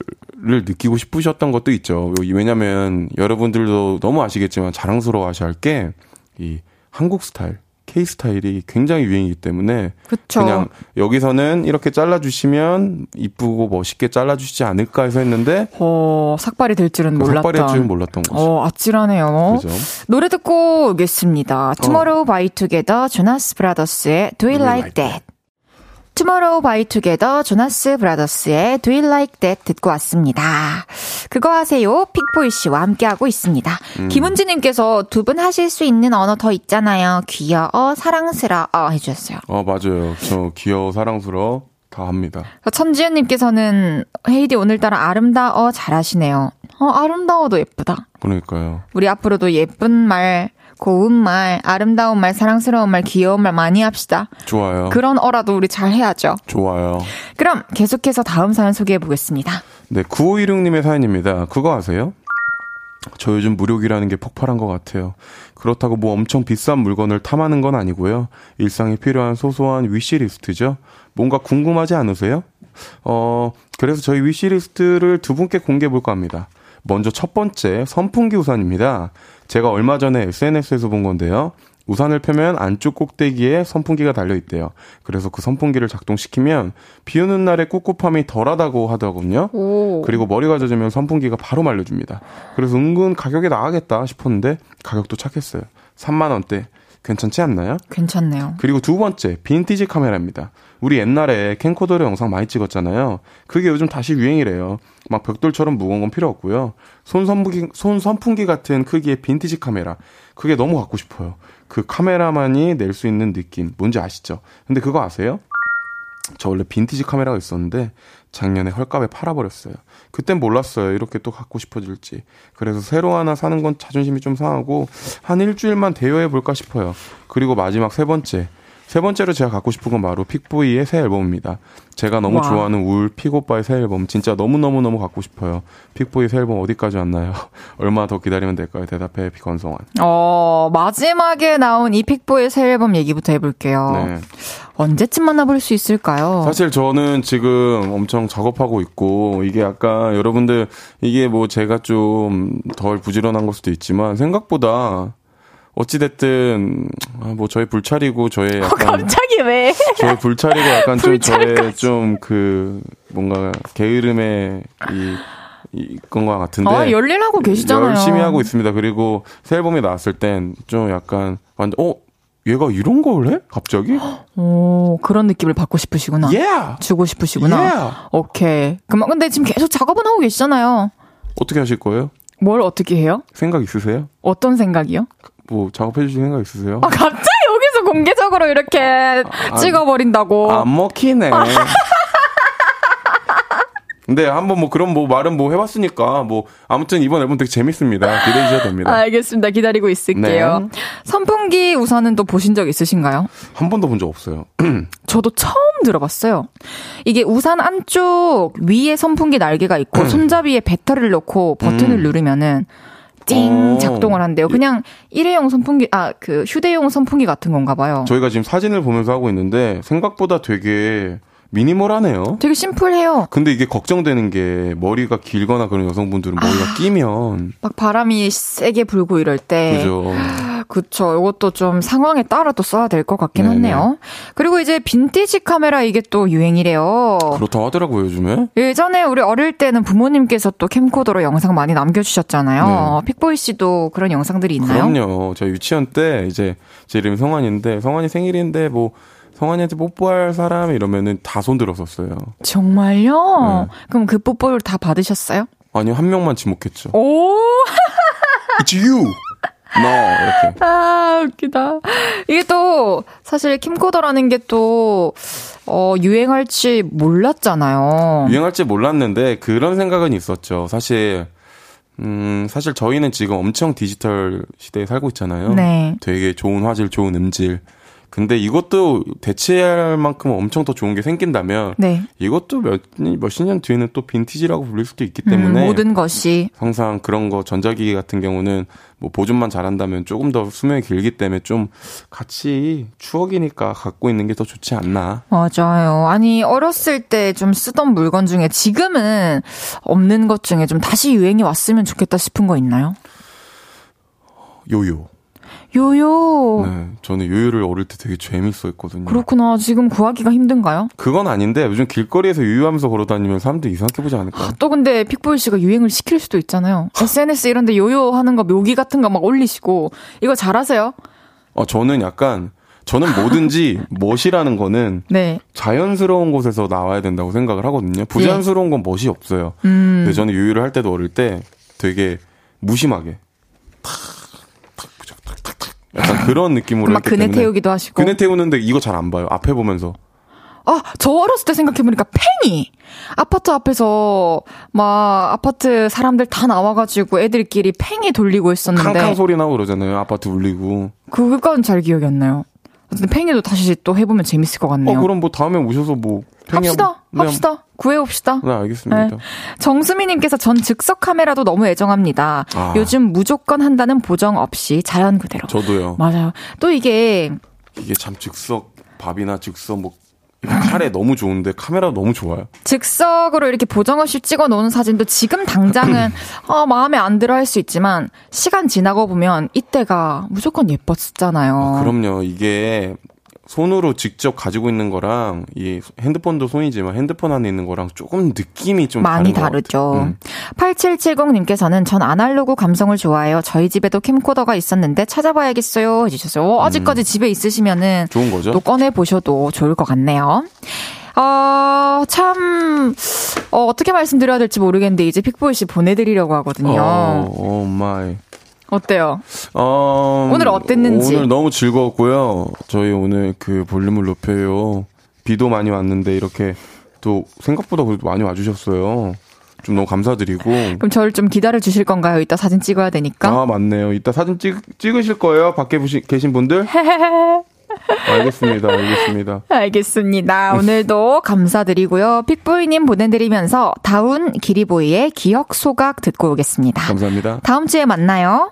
느끼고 싶으셨던 것도 있죠. 왜냐면 여러분들도 너무 아시겠지만 자랑스러워 하셔야 할 게 이 한국 스타일. K 스타일이 굉장히 유행이기 때문에 그쵸. 그냥 여기서는 이렇게 잘라주시면 이쁘고 멋있게 잘라주시지 않을까 해서 했는데 어 삭발이 될 줄은 몰랐던 삭발이 될 줄은 몰랐던 거죠. 어 아찔하네요. 그죠? 노래 듣고 오겠습니다. Tomorrow 어. by Together 조나스 브라더스의 Do You Like That. 투모로우 바이 투게더 조나스 브라더스의 Do You Like That 듣고 왔습니다. 그거 아세요. 픽보이 씨와 함께하고 있습니다. 음. 김은지 님께서 두 분 하실 수 있는 언어 더 있잖아요. 귀여워, 사랑스러워 해주셨어요. 어, 맞아요. 저 귀여워, 사랑스러워 다 합니다. 천지연 님께서는 헤이디 오늘따라 아름다워 잘하시네요. 어, 아름다워도 예쁘다. 그러니까요. 우리 앞으로도 예쁜 말 고운 말, 아름다운 말, 사랑스러운 말, 귀여운 말 많이 합시다. 좋아요. 그런 어라도 우리 잘 해야죠. 좋아요. 그럼 계속해서 다음 사연 소개해 보겠습니다. 네, 9516님의 사연입니다. 그거 아세요? 저 요즘 무력이라는 게 폭발한 것 같아요. 그렇다고 뭐 엄청 비싼 물건을 탐하는 건 아니고요. 일상에 필요한 소소한 위시리스트죠. 뭔가 궁금하지 않으세요? 어, 그래서 저희 위시리스트를 두 분께 공개해 볼까 합니다. 먼저 첫 번째, 선풍기 우산입니다. 제가 얼마 전에 SNS에서 본 건데요. 우산을 펴면 안쪽 꼭대기에 선풍기가 달려 있대요. 그래서 그 선풍기를 작동시키면 비 오는 날에 꿉꿉함이 덜하다고 하더군요. 오. 그리고 머리가 젖으면 선풍기가 바로 말려줍니다. 그래서 은근 가격이 나가겠다 싶었는데 가격도 착했어요. 3만 원대. 괜찮지 않나요? 괜찮네요. 그리고 두 번째, 빈티지 카메라입니다. 우리 옛날에 캠코더로 영상 많이 찍었잖아요. 그게 요즘 다시 유행이래요. 막 벽돌처럼 무거운 건 필요 없고요. 손 선풍기, 손 선풍기 같은 크기의 빈티지 카메라. 그게 너무 갖고 싶어요. 그 카메라만이 낼 수 있는 느낌. 뭔지 아시죠? 근데 그거 아세요? 저 원래 빈티지 카메라가 있었는데 작년에 헐값에 팔아버렸어요. 그땐 몰랐어요. 이렇게 또 갖고 싶어질지. 그래서 새로 하나 사는 건 자존심이 좀 상하고 한 일주일만 대여해 볼까 싶어요. 그리고 마지막 세 번째. 세 번째로 제가 갖고 싶은 건 바로 픽보이의 새 앨범입니다. 제가 너무 와. 좋아하는 울 픽오빠의 새 앨범 진짜 너무너무너무 갖고 싶어요. 픽보이 새 앨범 어디까지 왔나요? 얼마 더 기다리면 될까요? 대답해 픽건성환. 어, 마지막에 나온 이 픽보이 새 앨범 얘기부터 해볼게요. 네. 언제쯤 만나볼 수 있을까요? 사실 저는 지금 엄청 작업하고 있고 이게 약간 여러분들 이게 뭐 제가 좀 덜 부지런한 걸 수도 있지만 생각보다 어찌됐든 아, 뭐 저의 불찰이고 저의 어, 약간 어, 갑자기 왜? 저의 불찰이고 약간 좀 저의 좀 그 뭔가 게으름의 이 이건 것 같은데. 아, 열일하고 계시잖아요. 열심히 하고 있습니다. 그리고 새 앨범이 나왔을 땐 좀 약간 완전 어 얘가 이런 걸 해? 갑자기? 오, 그런 느낌을 받고 싶으시구나. Yeah. 주고 싶으시구나. Yeah. 오케이. 그만, 근데 지금 계속 작업은 하고 계시잖아요. 어떻게 하실 거예요? 뭘 어떻게 해요? 생각 있으세요? 어떤 생각이요? 뭐 작업해 주실 생각 있으세요? 아, 갑자기 여기서 공개적으로 이렇게 아, 찍어버린다고. 안 먹히네. 근데 한번 뭐 그런 뭐 말은 뭐 해봤으니까 뭐 아무튼 이번 앨범 되게 재밌습니다. 기대해 주셔도 됩니다. 알겠습니다. 기다리고 있을게요. 네. 선풍기 우산은 또 보신 적 있으신가요? 한 번도 본 적 없어요. 저도 처음 들어봤어요. 이게 우산 안쪽 위에 선풍기 날개가 있고 손잡이에 배터리를 넣고 버튼을 음. 누르면은 띵 어. 작동을 한대요. 그냥 일회용 선풍기 아 그 휴대용 선풍기 같은 건가 봐요. 저희가 지금 사진을 보면서 하고 있는데 생각보다 되게 미니멀하네요. 되게 심플해요. 근데 이게 걱정되는 게 머리가 길거나 그런 여성분들은 머리가 아, 끼면 막 바람이 세게 불고 이럴 때 그죠. 그쵸. 이것도 좀 상황에 따라 또 써야 될 것 같긴 네네. 하네요. 그리고 이제 빈티지 카메라 이게 또 유행이래요. 그렇다고 하더라고요, 요즘에. 예전에 우리 어릴 때는 부모님께서 또 캠코더로 영상 많이 남겨주셨잖아요. 네. 픽보이 씨도 그런 영상들이 있나요? 그럼요. 저 유치원 때 이제 제 이름이 성환인데 성환이 생일인데 뭐 성환이한테 뽀뽀할 사람 이러면은 다 손 들었었어요. 정말요? 네. 그럼 그 뽀뽀를 다 받으셨어요? 아니요, 한 명만 지목했죠. 오! It's you! No, 이렇게. 아, 웃기다. 이게 또, 사실 킴코더라는 게 또, 어, 유행할지 몰랐잖아요. 유행할지 몰랐는데, 그런 생각은 있었죠. 사실, 음, 사실 저희는 지금 엄청 디지털 시대에 살고 있잖아요. 네. 되게 좋은 화질, 좋은 음질. 근데 이것도 대체할 만큼 엄청 더 좋은 게 생긴다면 네. 이것도 몇 몇십 년 뒤에는 또 빈티지라고 불릴 수도 있기 때문에 음, 모든 것이 항상 그런 거 전자기기 같은 경우는 뭐 보존만 잘한다면 조금 더 수명이 길기 때문에 좀 같이 추억이니까 갖고 있는 게 더 좋지 않나. 맞아요. 아니 어렸을 때 좀 쓰던 물건 중에 지금은 없는 것 중에 좀 다시 유행이 왔으면 좋겠다 싶은 거 있나요? 요요. 요요. 네, 저는 요요를 어릴 때 되게 재밌어했거든요. 그렇구나. 지금 구하기가 힘든가요? 그건 아닌데 요즘 길거리에서 요요하면서 걸어다니면 사람들이 이상하게 보지 않을까? 아, 또 근데 픽보이 씨가 유행을 시킬 수도 있잖아요. SNS 이런데 요요하는 거 묘기 같은 거 막 올리시고 이거 잘하세요? 어, 저는 약간 저는 뭐든지 멋이라는 거는 네. 자연스러운 곳에서 나와야 된다고 생각을 하거든요. 부자연스러운 건 멋이 없어요. 음. 근데 저는 요요를 할 때도 어릴 때 되게 무심하게 약간 그런 느낌으로 막 그네 태우기도 하시고 그네 태우는데 이거 잘 안 봐요. 앞에 보면서 아, 저 어렸을 때 생각해보니까 팽이! 아파트 앞에서, 막, 아파트 사람들 다 나와가지고 애들끼리 팽이 돌리고 있었는데. 캉캉 소리 나고 그러잖아요. 아파트 울리고. 그건 잘 기억이 안 나요. 근데 팽이도 다시 또 해보면 재밌을 것 같네요. 어, 그럼 뭐 다음에 오셔서 뭐. 합시다. 네, 합시다. 구해봅시다. 네, 알겠습니다. 네. 정수미님께서 전 즉석 카메라도 너무 애정합니다. 아. 요즘 무조건 한다는 보정 없이 자연 그대로. 저도요. 맞아요. 또 이게. 이게 참 즉석 밥이나 즉석 뭐 카레 너무 좋은데 카메라 너무 좋아요. 즉석으로 이렇게 보정 없이 찍어 놓은 사진도 지금 당장은 어, 마음에 안 들어 할 수 있지만 시간 지나고 보면 이때가 무조건 예뻤잖아요. 아, 그럼요. 이게 손으로 직접 가지고 있는 거랑 이 핸드폰도 손이지만 핸드폰 안에 있는 거랑 조금 느낌이 좀 많이 다르죠. 음. 8770님께서는 전 아날로그 감성을 좋아해요. 저희 집에도 캠코더가 있었는데 찾아봐야겠어요. 해주셨어요. 어, 아직까지 음. 집에 있으시면은 좋은 거죠. 또 꺼내 보셔도 좋을 것 같네요. 어, 참, 어, 어떻게 말씀드려야 될지 모르겠는데, 이제 픽보이 씨 보내드리려고 하거든요. 오, oh my. 어때요? 어, 오늘 어땠는지. 오늘 너무 즐거웠고요. 저희 오늘 그 볼륨을 높여요. 비도 많이 왔는데 이렇게 또 생각보다 그래도 많이 와주셨어요. 좀 너무 감사드리고. 그럼 저를 좀 기다려 주실 건가요? 이따 사진 찍어야 되니까. 아, 맞네요. 이따 사진 찍, 찍으실 거예요? 밖에 보시, 계신 분들? 알겠습니다. 알겠습니다. 알겠습니다. 오늘도 감사드리고요. 픽보이님 보내드리면서 다운 기리보이의 기억 소각 듣고 오겠습니다. 감사합니다. 다음 주에 만나요.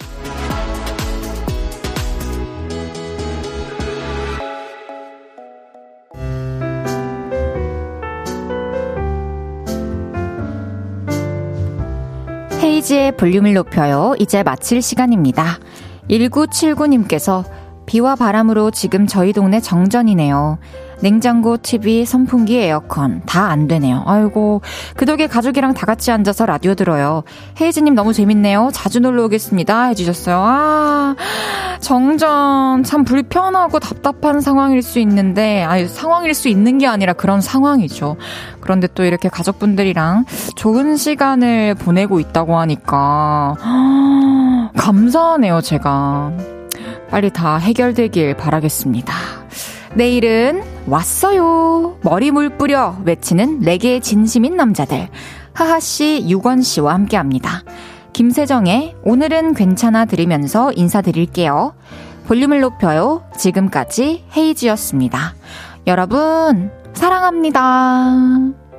헤이지의 볼륨을 높여요. 이제 마칠 시간입니다. 1979님께서 비와 바람으로 지금 저희 동네 정전이네요. 냉장고, TV, 선풍기, 에어컨 다 안 되네요. 아이고 그 덕에 가족이랑 다 같이 앉아서 라디오 들어요. 헤이즈님 너무 재밌네요. 자주 놀러 오겠습니다. 해주셨어요. 아 정전 참 불편하고 답답한 상황일 수 있는데 아유 상황일 수 있는 게 아니라 그런 상황이죠. 그런데 또 이렇게 가족분들이랑 좋은 시간을 보내고 있다고 하니까 감사하네요. 제가 빨리 다 해결되길 바라겠습니다. 내일은 왔어요. 머리 물 뿌려 외치는 레게 진심인 남자들. 하하씨, 유건씨와 함께 합니다. 김세정의 오늘은 괜찮아 들으면서 인사드릴게요. 볼륨을 높여요. 지금까지 헤이지였습니다. 여러분, 사랑합니다.